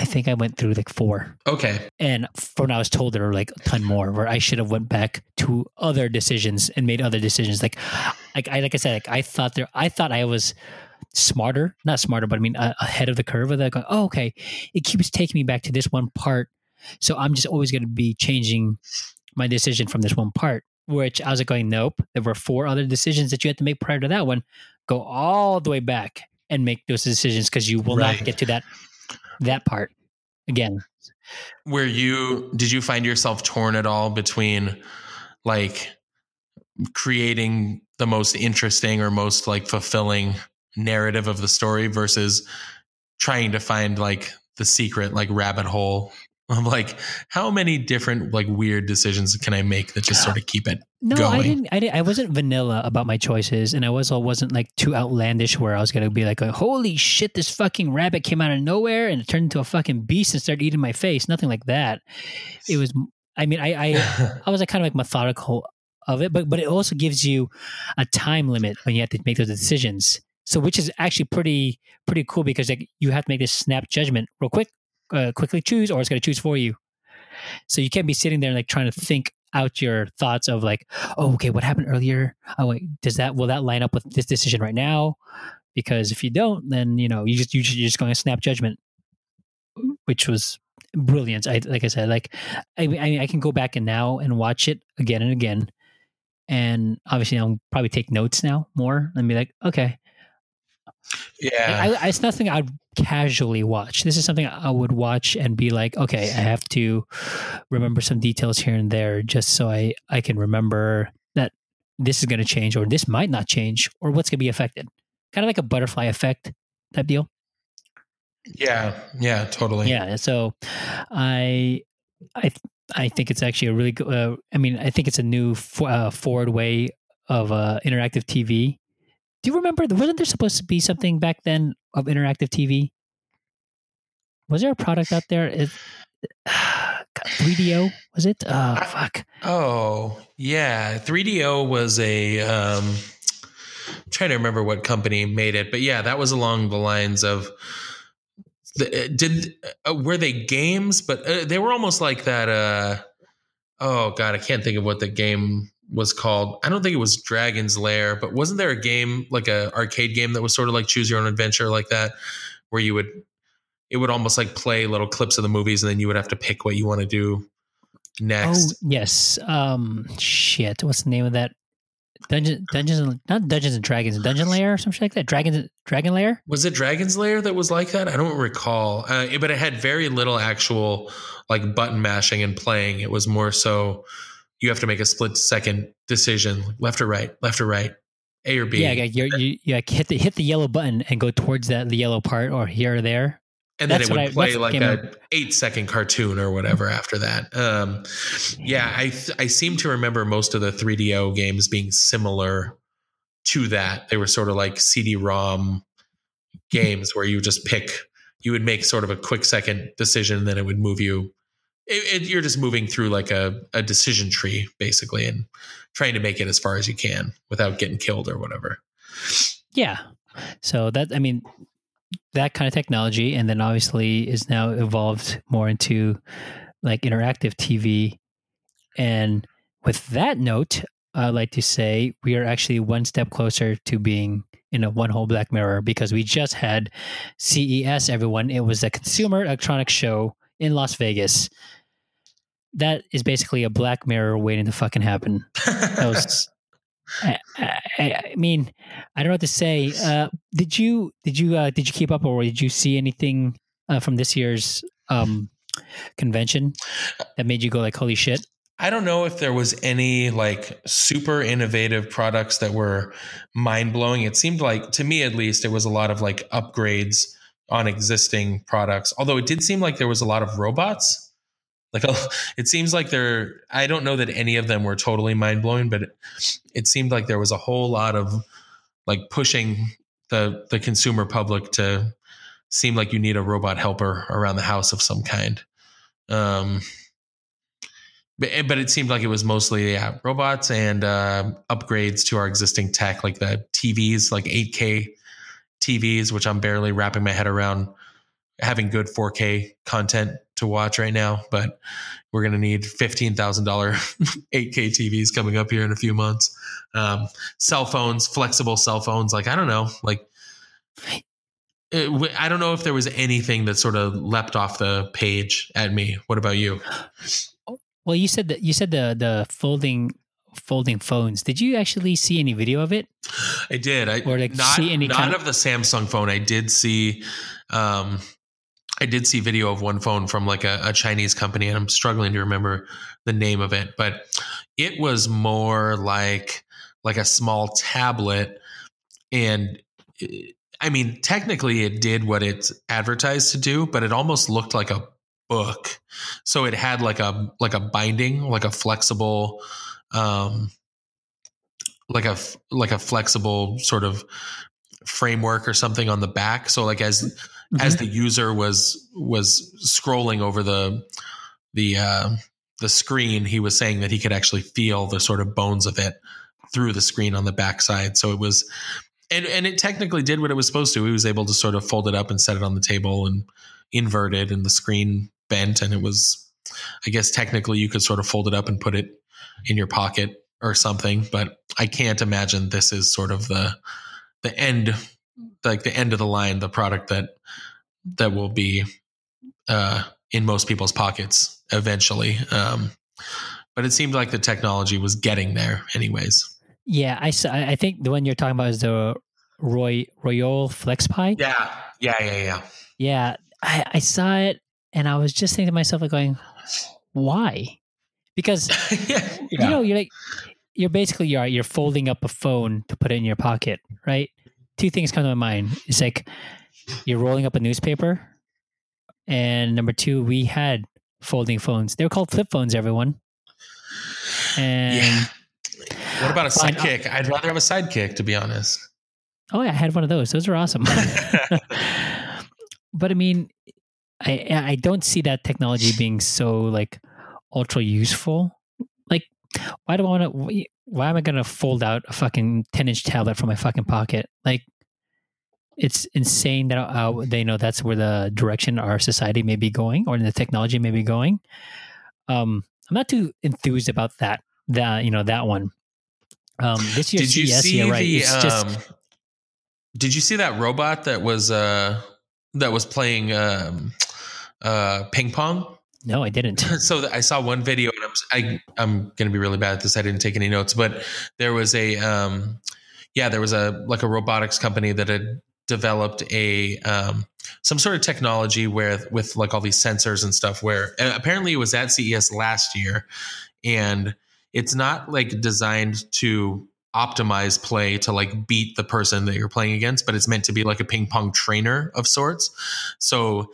I think I went through like four. Okay. And from I was told, there were like a ton more where I should have went back to other decisions and made other decisions. Like, like I like I said, like I thought there, I thought I was smarter, not smarter, but I mean uh, ahead of the curve. Of that, going, oh, okay, it keeps taking me back to this one part, so I'm just always going to be changing my decision from this one part. Which I was like going, nope. There were four other decisions that you had to make prior to that one. Go all the way back and make those decisions because you will Right. not get to that that part again. Where you did you find yourself torn at all between like creating the most interesting or most like fulfilling narrative of the story versus trying to find like the secret like rabbit hole [laughs] of like how many different like weird decisions can I make that just sort of keep it No, I didn't. I didn't. I wasn't vanilla about my choices, and I was. Wasn't like too outlandish where I was gonna be like, "Holy shit! This fucking rabbit came out of nowhere and it turned into a fucking beast and started eating my face." Nothing like that. It was. I mean, I I, [laughs] I was like kind of like methodical of it, but but it also gives you a time limit when you have to make those decisions. So, which is actually pretty pretty cool because like you have to make this snap judgment real quick, uh, quickly choose, or it's gonna choose for you. So you can't be sitting there like trying to think out your thoughts of like, oh, okay, what happened earlier? Oh, wait, does that will that line up with this decision right now? Because if you don't, then you know you just, you're just going to snap judgment, which was brilliant. I like I said, like I I, I can go back and now and watch it again and again, and obviously I'll probably take notes now more and be like, okay, yeah. I, I, it's nothing I'd casually watch. This is something I would watch and be like, okay, I have to remember some details here and there just so I, I can remember that this is going to change or this might not change or what's going to be affected. Kind of like a butterfly effect type deal. yeah. Yeah, totally. Yeah. So I, I, I think it's actually a really good, uh, I mean, I think it's a new uh, forward way of uh, interactive TV. Do you remember? Wasn't there supposed to be something back then of interactive TV? Was there a product out there? It, [sighs] 3DO was it? Oh fuck! Oh, yeah. 3DO was a um I'm trying to remember what company made it, but yeah, that was along the lines of the, uh, did uh, were they games, but uh, they were almost like that uh oh god, I can't think of what the game was called. I don't think it was Dragon's Lair, but wasn't there a game like a arcade game that was sort of like choose your own adventure like that where you would it would almost like play little clips of the movies and then you would have to pick what you want to do next. Oh yes. Um, shit. What's the name of that? Dungeon, Dungeons, and, not Dungeons and Dragons, Dungeon [laughs] Lair or something like that. Dragon, Dragon Lair. Was it Dragon's Lair that was like that? I don't recall. Uh, but it had very little actual like button mashing and playing. It was more so you have to make a split second decision, left or right, left or right, A or B. Yeah. You're, you you like hit the hit the yellow button and go towards that the yellow part or here or there. and then it would I- play like a eight second cartoon or whatever after that. Um, yeah, I I seem to remember most of the 3DO games being similar to that. They were sort of like CD-ROM games where you just pick, you would make sort of a quick second decision, and then it would move you. It, it, you're just moving through like a, a decision tree basically, and trying to make it as far as you can without getting killed or whatever. Yeah. So that I mean that kind of technology and then obviously is now evolved more into like interactive TV and with that note I'd like to say we are actually one step closer to being in a one whole black mirror because we just had CES everyone it was a consumer electronics show in Las Vegas that is basically a black mirror waiting to fucking happen was [laughs] I, I, I mean, I don't know what to say. Uh, did you did you uh, did you keep up, or did you see anything uh, from this year's um, convention that made you go like, "Holy shit"? I don't know if there was any like super innovative products that were mind blowing. It seemed like, to me at least, it was a lot of like upgrades on existing products. Although it did seem like there was a lot of robots. Like [laughs] it seems like there, I don't know that any of them were totally mind blowing, but it, it seemed like there was a whole lot of like pushing the the consumer public to seem like you need a robot helper around the house of some kind. Um, but, but it seemed like it was mostly yeah, robots and uh, upgrades to our existing tech, like the TVs, like 8K TVs, which I'm barely wrapping my head around. having good 4K content to watch right now, but we're going to need $15,000 8K [laughs] TVs coming up here in a few months. Um, cell phones, flexible cell phones. Like, I don't know, like, it, I don't know if there was anything that sort of leapt off the page at me. What about you? Well, you said that you said the the folding folding phones. Did you actually see any video of it? I did. I Or, like, not, see any not kind of the Samsung phone. I did see, um, I did see video of one phone from like a, a Chinese company, and I'm struggling to remember the name of it, but it was more like like a small tablet, and I mean, technically, it did what it's advertised to do, but it almost looked like a book. So it had like a like a binding, like a flexible. Um, like a like a flexible sort of framework or something on the back so like as as the user was was scrolling over the the uh the screen he was saying that he could actually feel the sort of bones of it through the screen on the backside. So it was and and it technically did what it was supposed to. He was able to sort of fold it up and set it on the table and invert it and the screen bent and it was i guess technically you could sort of fold it up and put it in your pocket or something but i can't imagine this is sort of the the end like the end of the line the product that that will be uh in most people's pockets eventually um but it seemed like the technology was getting there anyways Yeah, I saw, I think the one you're talking about is the Roy Royole FlexPai. yeah yeah yeah yeah Yeah, I, I saw it and I was just thinking to myself, like, going, why? Because [laughs] yeah, you know, you're like, you're basically you're you're folding up a phone to put it in your pocket, right? Two things come to my mind. It's like you're rolling up a newspaper, and number two, we had folding phones. They were called flip phones. Everyone, and Yeah. what about a Fine. Uh, sidekick i'd rather have a sidekick to be honest oh yeah, I had one of those. Those are awesome. [laughs] [laughs] but I mean, I I don't see that technology being so like ultra useful. Like, why do I want to? Why am I going to fold out a fucking ten inch tablet from my fucking pocket? Like, it's insane that uh, they know that's where the direction our society may be going, or the technology may be going. Um, I'm not too enthused about that. That you know that one. Um, this year, did you see yeah, right. the It's just um did you see that robot that was uh that was playing um uh ping pong no, I didn't. [laughs] so I saw one video, and I'm I, I'm going to be really bad at this. I didn't take any notes, but there was a um, yeah, there was a like a robotics company that had developed a um, some sort of technology where with like all these sensors and stuff. Where uh, apparently it was at CES last year, and it's not like designed to optimize play to like beat the person that you're playing against, but it's meant to be like a ping pong trainer of sorts. So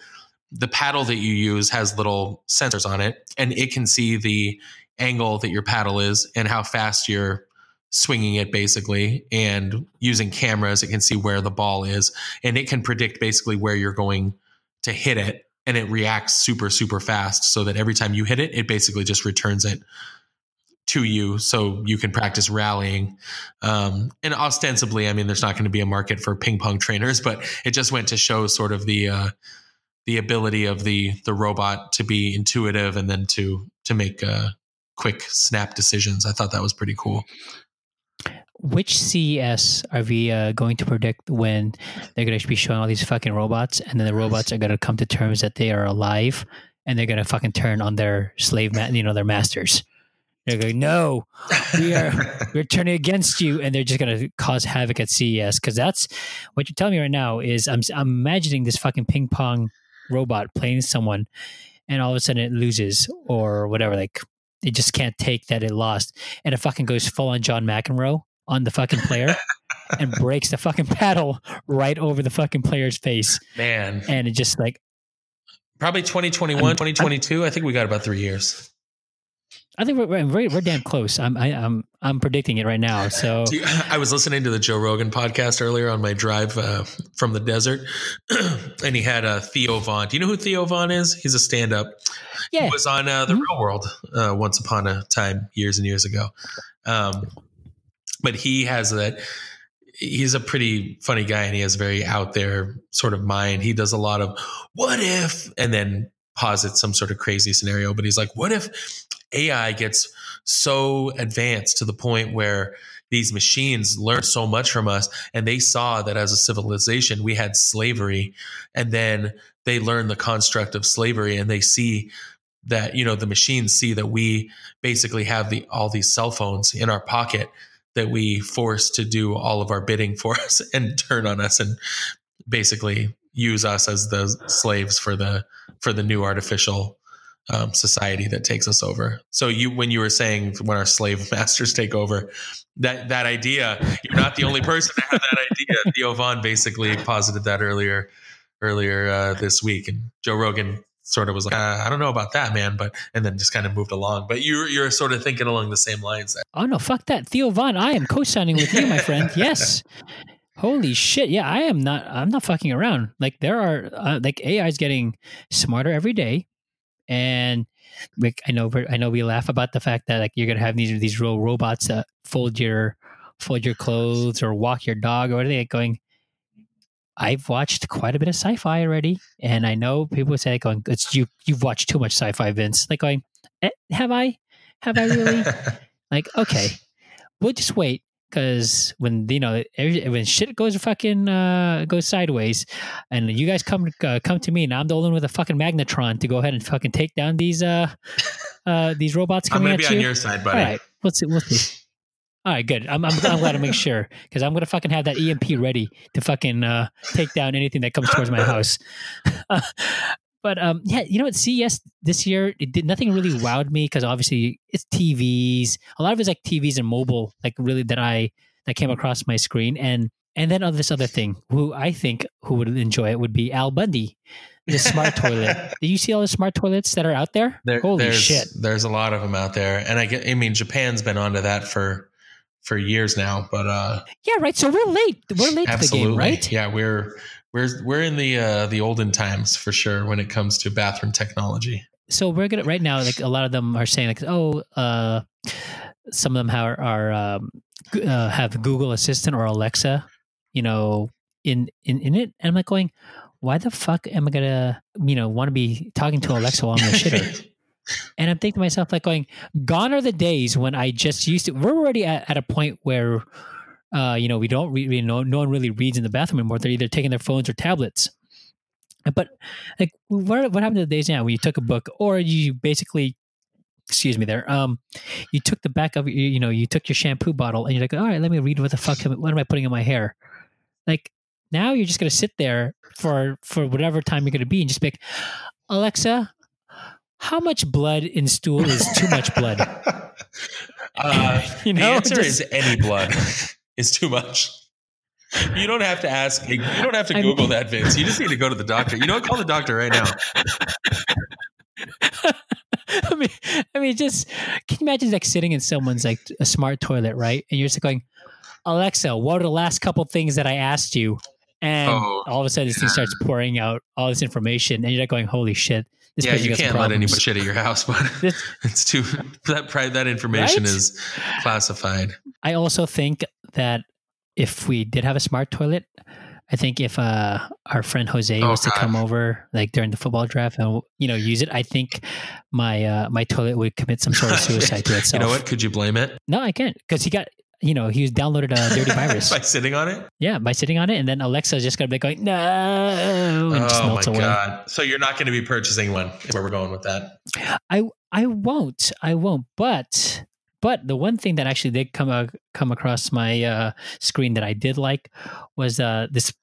the paddle that you use has little sensors on it and it can see the angle that your paddle is and how fast you're swinging it basically. And using cameras it can see where the ball is and it can predict basically where you're going to hit it and it reacts super super fast so that every time you hit it it basically just returns it to you so you can practice rallying. Um, and ostensibly i mean there's not going to be a market for ping pong trainers [laughs] but it just went to show sort of the uh, the ability of the the robot to be intuitive and then to to make uh, quick snap decisions. I thought that was pretty cool. Which CES are we uh, going to predict when they're going to be showing all these fucking robots, and then the robots are going to come to terms that they are alive, and they're going to fucking turn on their slave, ma- you know, their masters. They're going, no, we are [laughs] we're turning against you, and they're just going to cause havoc at CES because that's what you're telling me right now. Is I'm I'm imagining this fucking ping pong robot playing someone, and all of a sudden it loses or whatever. Like it just can't take that it lost, and it fucking goes full on John McEnroe on the fucking player [laughs] and breaks the fucking paddle right over the fucking player's face, Man, and it just like probably 2021, I'm- 2022. I think we got about three wears. I think we're we're, we're damn close. I'm I, I'm I'm predicting it right now. So [laughs] you- I was listening to the Joe Rogan podcast earlier on my drive uh, from the desert, [clears throat] and he had uh, Theo Von. Do you know who Theo Von is? He's a stand-up. yeah, He was on uh, the Mhm. Real World uh, once upon a time, years and years ago. Um, but he has that. he's a pretty funny guy and he has a very out there sort of mind. He does a lot of what if and then posits some sort of crazy scenario. But he's like, what if AI gets so advanced to the point where these machines learn so much from us and they saw that as a civilization we had slavery and then they learn the construct of slavery and they see that you know the machines see that we basically have the all these cell phones in our pocket that we force to do all of our bidding for [laughs] us and turn on us and basically use us as the slaves for the for the new artificial um, society that takes us over. So you, when you were saying when our slave [laughs] masters take over, that that idea, you're not the only person to have that idea. [laughs] Theo Von basically posited that earlier earlier uh, this week, and Joe Rogan sort of was like, uh, I don't know about that, man, but and then just kind of moved along. But you're you're sort of thinking along the same lines. There. Oh no, fuck that, Theo Von. I am co-signing with you, my friend. [laughs] Yes. Holy shit! Yeah, I am not. I'm not fucking around. Like there are uh, like AI is getting smarter every day, and I know I know we laugh about the fact that like you're gonna have these these real robots that fold your fold your clothes or walk your dog or anything. Like going, I've watched quite a bit of sci-fi already, and I know people say like going, "It's you. You've watched too much sci-fi, Vince." Like going, eh, "Have I? Have I really?" [laughs] like, okay, we'll just wait because when you know every, when shit goes fucking uh, goes sideways, and you guys come uh, come to me, and I'm the only one with a fucking magnetron to go ahead and fucking take down these uh [laughs] uh these robots I'm coming gonna at be you. on your side, buddy. All right, we'll see. See. All right, good. I'm, I'm, I'm glad to make sure because I'm gonna fucking have that EMP ready to fucking uh, take down anything that comes towards my house. [laughs] but um, yeah, you know what? CES this year it did nothing really wowed me because obviously it's TVs. A lot of it's like TVs and mobile, like really that I that came across my screen, and and then oh, this other thing, who I think who would enjoy it would be Al Bundy, the smart toilet. [laughs] Do you see all the smart toilets that are out there? There, Holy there's, shit! There's a lot of them out there, and I get. I mean, Japan's been onto that for for years now, but uh, Yeah, right. So we're late. We're late to the game, right? yeah, we're we're we're in the uh, the olden times for sure when it comes to bathroom technology. so we're gonna right now like a lot of them are saying like oh uh some of them are, are um, uh, have google assistant or alexa you know in in in it and i'm like going why the fuck am i gonna you know want to be talking to alexa while i'm in the shitter [laughs] and i'm thinking to myself like going gone are the days when i just used to we're already at, at a point where uh you know we don't really know no one really reads in the bathroom anymore. They're either taking their phones or tablets. But like what what happened to the days now when you took a book or you basically excuse me there um you took the back of your you know you took your shampoo bottle and you're like all right let me read what the fuck am, what am i putting in my hair? Like now you're just going to sit there for for whatever time you're going to be and just be like alexa how much blood in stool is too much blood? [laughs] Uh, [laughs] You the answer just- is any blood [laughs] is too much. You don't have to ask. You don't have to I'm- Google that, Vince. You just need to go to the doctor. You know, call the doctor right now. [laughs] I mean, I mean, just can you imagine like sitting in someone's like a smart toilet, right? And you're just going, Alexa, what are the last couple things that I asked you? And Oh, all of a sudden, this thing starts pouring out all this information, and you're like going, "Holy shit!" This yeah, you can't let problems. anybody shit at your house, but [laughs] it's too that that information Right? is classified. I also think that if we did have a smart toilet, I think if uh, our friend Jose Oh, was to God. come over like during the football draft and you know use it, I think my uh, my toilet would commit some sort of [laughs] suicide to itself. You know what? Could you blame it No, I can't because he got you know he was downloaded a dirty [laughs] virus. by sitting on it? yeah, by sitting on it, and then Alexa's just gonna be going no and just oh my away. god! So you're not going to be purchasing one? Is Where we're going with that? I I won't. I won't. But but the one thing that actually did come uh, come across my uh, screen that I did like was uh, this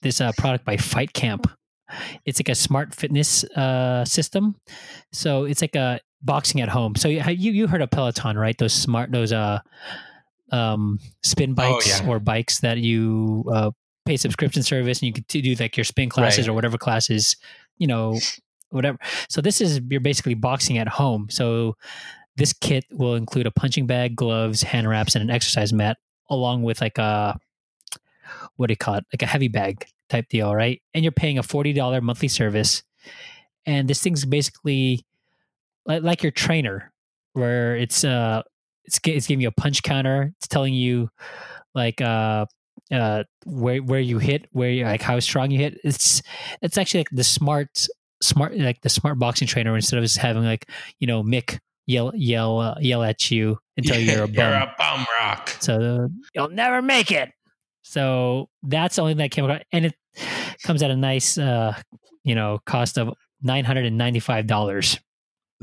this uh, product by Fight Camp. It's like a smart fitness uh, system. So it's like a boxing at home. So you you you heard of Peloton, right? Those smart those uh um spin Oh, bikes yeah. or bikes that you uh, pay subscription service and you can do like your spin classes Right. or whatever classes, you know, whatever. So this is you're basically boxing at home. So this kit will include a punching bag, gloves, hand wraps, and an exercise mat, along with like a what do you call it, like a heavy bag type deal, right? And you're paying a forty dollar monthly service, and this thing's basically like, like your trainer, where it's uh it's it's giving you a punch counter. It's telling you like uh uh, where where you hit, where you like how strong you hit. It's it's actually like the smart smart like the smart boxing trainer instead of just having like you know Mick yell yell uh, yell at you until you're a bum. [laughs] You're a bum rock. So you'll never make it. So that's the only thing that came across, and it comes at a nice, uh, you know, cost of nine hundred and ninety-five dollars.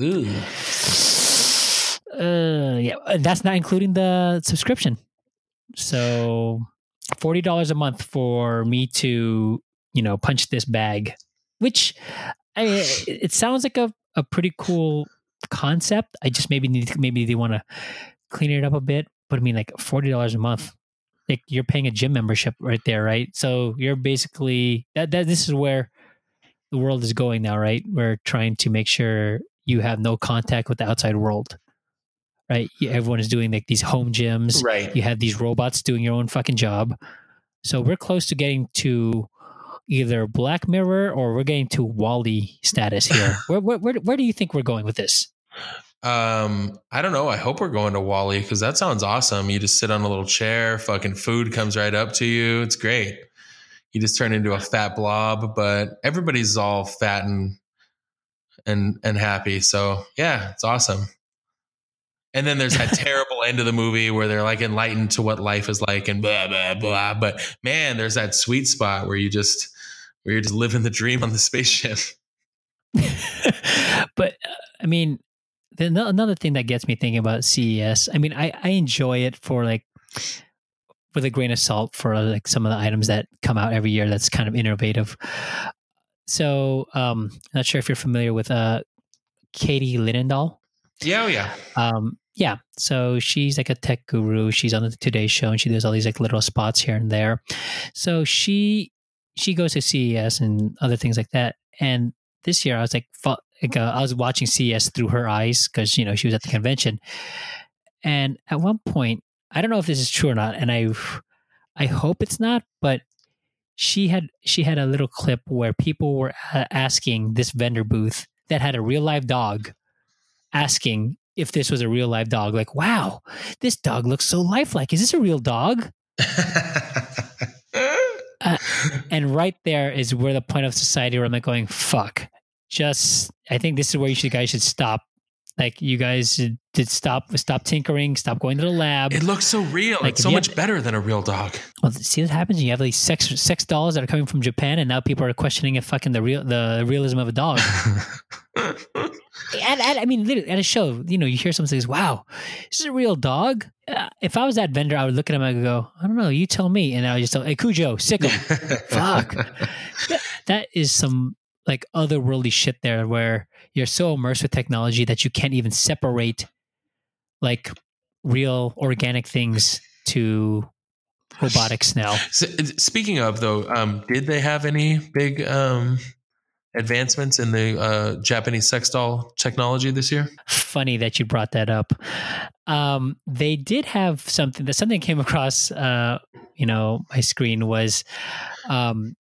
Ooh. Uh, yeah, and that's not including the subscription. So forty dollars a month for me to, you know, punch this bag, which I it, it sounds like a, a pretty cool concept. I just maybe need to, maybe they want to clean it up a bit. But I mean, like forty dollars a month, like you're paying a gym membership right there, right? So you're basically that. That this is where the world is going now, right? We're trying to make sure you have no contact with the outside world, right? Everyone is doing like these home gyms. Right. You have these robots doing your own fucking job. So we're close to getting to either Black Mirror or we're getting to WALL-E status here. [laughs] where, where, where, where do you think we're going with this? Um, I don't know. I hope we're going to WALL-E because that sounds awesome. You just sit on a little chair, fucking food comes right up to you. It's great. You just turn into a fat blob, but everybody's all fat and and and happy. So yeah, it's awesome. And then there's that [laughs] terrible end of the movie where they're like enlightened to what life is like and blah blah blah. But man, there's that sweet spot where you just where you're just living the dream on the spaceship. [laughs] but uh, I mean, the, another thing that gets me thinking about CES. I mean, I I enjoy it for like with a grain of salt for like some of the items that come out every year. That's kind of innovative. So, um, not sure if you're familiar with uh, Katie Linendoll. Yeah, oh yeah. Um, yeah, so she's like a tech guru. She's on the Today Show, and she does all these like little spots here and there. So she she goes to CES and other things like that. And this year, I was like, like uh, I was watching CES through her eyes because you know she was at the convention. And at one point, I don't know if this is true or not, and I I hope it's not, but she had she had a little clip where people were uh, asking this vendor booth that had a real live dog asking if this was a real live dog like wow this dog looks so lifelike is this a real dog [laughs] Mm-hmm. and right there is where the point of society where i'm like going fuck just i think this is where you should guys should stop like you guys did stop stop tinkering stop going to the lab It looks so real. Like, it's so much have- better than a real dog. Well, see what happens. You have these sex sex dolls that are coming from Japan, and now people are questioning if fucking the real the realism of a dog. [laughs] [laughs] at, I mean, literally at a show, you know, you hear someone says, "Wow, this is a real dog." Uh, if I was that vendor, I would look at him and go, "I don't know, you tell me," and I would just tell, "Hey, Cujo, sick him." [laughs] Fuck. That- that is some like otherworldly shit there, where you're so immersed with technology that you can't even separate like real organic things to robotics now. So, speaking of though, um, did they have any big um, advancements in the uh, Japanese sex doll technology this year? funny that you brought that up. Um, they did have something that something came across, uh, you know, my screen was, um,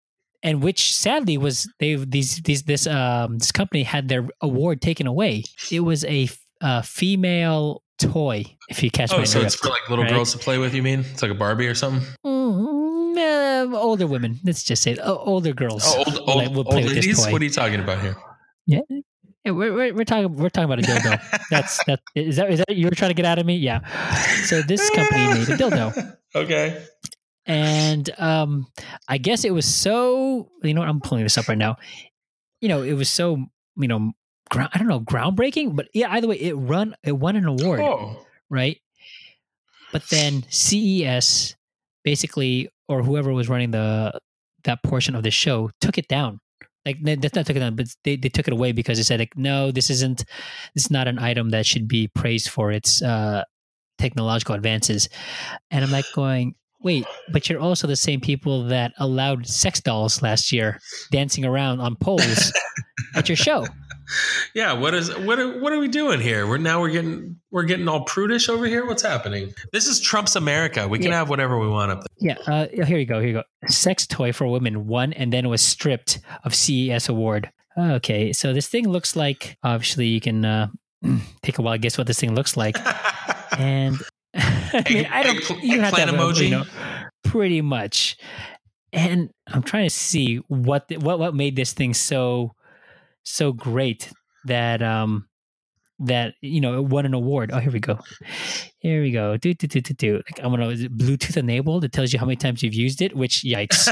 and which sadly was they these these this um this company had their award taken away. It was a uh, female toy. If you catch Oh, my so drift, it's for like little right? girls to play with. You mean it's like a Barbie or something? Mm, uh, older women. Let's just say uh, older girls. Oh, old, old, Like, we'll old play with this ladies. toy. What are you talking about here? Yeah, we're, we're, we're talking we're talking about a dildo. [laughs] That's that is that is that you were trying to get out of me? Yeah. So this company made a dildo, [laughs] okay. and um, I guess it was so you know what, I'm pulling this up right now. You know, it was so you know ground, I don't know groundbreaking, but yeah, either way, it run it won an award, Oh, right? But then CES basically, or whoever was running the that portion of the show, took it down. Like that's not took it down, but they, they took it away because they said like, no, this isn't this is not an item that should be praised for its uh, technological advances. And I'm like going, wait, but you're also the same people that allowed sex dolls last year dancing around on poles at your show. Yeah. What is what? Are, what are we doing here? We're now we're getting we're getting all prudish over here. What's happening? This is Trump's America. We can Yeah. have whatever we want up there Yeah, uh, here you go. Here you go. Sex toy for women won and then was stripped of CES award. Okay, so this thing looks like. Obviously, you can uh, [clears throat] take a while guess what this thing looks like. [laughs] And [laughs] I mean, I don't. Egg- You have to have a, emoji? you know, pretty much. And I'm trying to see what the, what what made this thing so so great that um that you know it won an award. Oh, here we go. Here we go. Do do do do do. Like, I'm gonna is it Bluetooth enabled. It tells you how many times you've used it. Which yikes.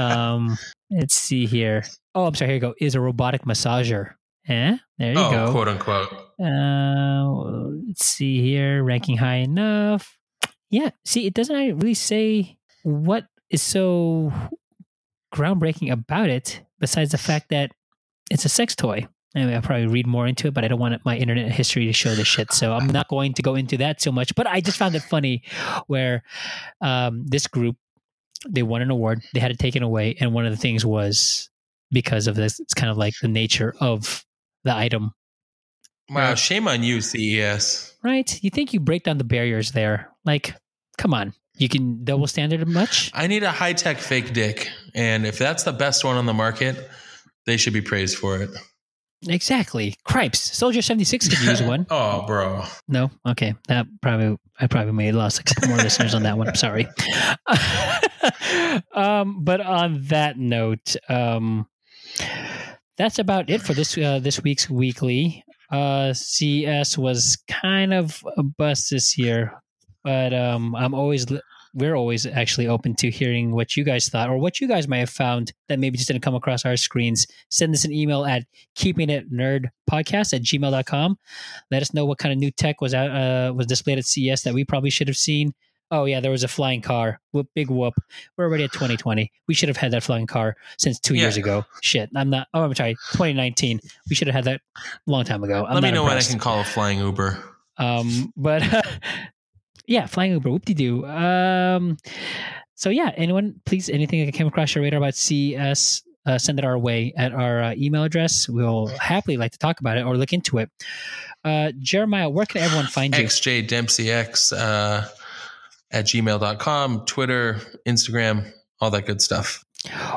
um, let's see here. Oh, I'm sorry. Here you go. Is a robotic massager. Eh? There you oh, go. quote unquote. Uh, let's see here. Ranking high enough. Yeah. See, it doesn't really say what is so groundbreaking about it, besides the fact that it's a sex toy. Anyway, I'll probably read more into it, but I don't want my internet history to show this shit. So I'm not going to go into that so much. But I just found it funny where um, this group, they won an award, they had it taken away. And one of the things was because of this, it's kind of like the nature of the item, Wow, shame on you, CES. right? You think you break down the barriers there. Like, come on. You can double standard much? I need a high tech fake dick. And if that's the best one on the market, they should be praised for it. Exactly. Cripes. Soldier 76 could use one. [laughs] Oh, bro. No? Okay. That probably, I probably may have lost a couple more listeners on that one. I'm sorry. [laughs] um, but on that note, um, that's about it for this uh, this week's weekly. Uh, CS was kind of a bust this year, but um, I'm always we're always actually open to hearing what you guys thought or what you guys might have found that maybe just didn't come across our screens. Send us an email at keeping it nerd podcast at gmail.com. Let us know what kind of new tech was out, uh, was displayed at CES that we probably should have seen. Oh yeah, there was a flying car. Whoop, big whoop. We're already at 2020. We should have had that flying car since two years ago. Shit, I'm not. Oh, I'm sorry, 2019. We should have had that a long time ago. I'm Let me know when I can call a flying Uber. Um, but [laughs] yeah, flying Uber, whoop de doo. Um, so yeah, anyone, please, anything that came across your radar about CS, uh, send it our way at our uh, email address. We'll happily like to talk about it or look into it. Uh, Jeremiah, where can everyone find you? XJ Dempsey X uh, at gmail.com, Twitter, Instagram, all that good stuff.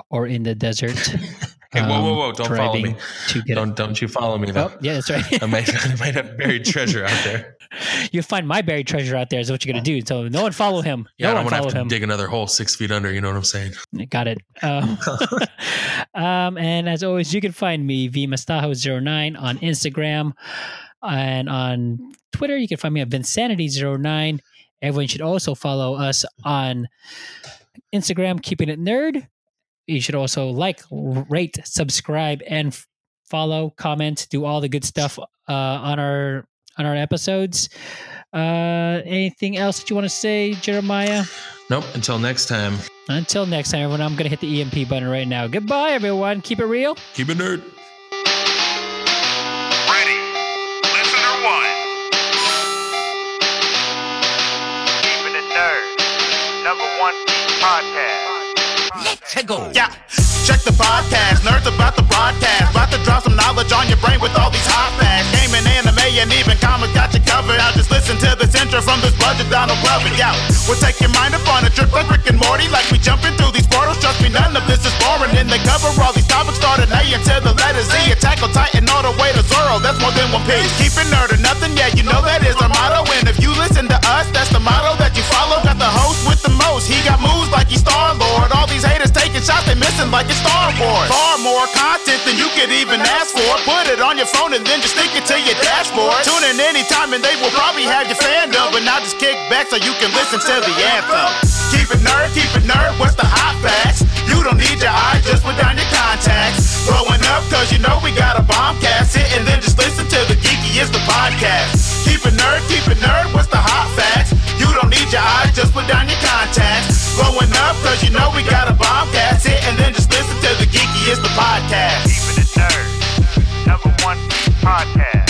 Or in the desert? [laughs] Hey, whoa, whoa, um, whoa. Don't follow me. To get Don't, don't you follow me, though. Oh, yeah, that's right. I might, [laughs] I might have buried treasure out there. [laughs] You'll find my buried treasure out there. Is what you're gonna do. So no one follow him. Yeah, no I don't want to have to him. dig another hole six feet under. You know what I'm saying? Got it. Um, [laughs] um, and as always, you can find me vmastajo09 on Instagram and on Twitter. You can find me at vinsanity09. Everyone should also follow us on Instagram, keeping it nerd. You should also like, rate, subscribe, and follow, comment, do all the good stuff uh, on our on our episodes. Uh, anything else that you want to say, Jeremiah? Nope. Until next time, Until next time, everyone, I'm going to hit the EMP button right now. Goodbye, everyone. Keep it real. keep it nerd. Yeah, check the podcast. Nerds about the broadcast. About to drop some knowledge on your brain with all these hot facts. Gaming, anime, and even comics got you covered. Now just listen to this intro from this budget Donald Glover. Yeah, we'll take your mind up on a trip like Rick and Morty. Like we jumping through these portals. Trust me, none of this is boring. In the cover all these topics starting A until the letter Z. Attack on Titan all the way to Zoro. That's more than one piece. Keep it nerd or nothing. Yeah, you know that is our motto. And if you listen to us, that's the motto that you follow. Got the host with the most. He got moves like he's Star Lord. All these haters taking shots, they missing like it's Star Wars. Far more content than you could even ask for. Put it on your phone and then just stick it to your dashboard. Tune in anytime and they will probably have your fandom. But now just kick back so you can listen to the anthem. Keep it nerd, keep it nerd. What's the hot facts? You don't need your eyes, just put down your contacts. Growing up, cause you know we got a bomb cast Hit and then just listen to the geeky is the podcast. Keep it nerd, keep it nerd, what's the hot facts? You don't need your eyes, just put down your contacts. Growing up, cause you know we got a bomb cast Hit and then just listen to the geeky is the podcast. Keep it nerd, number one podcast.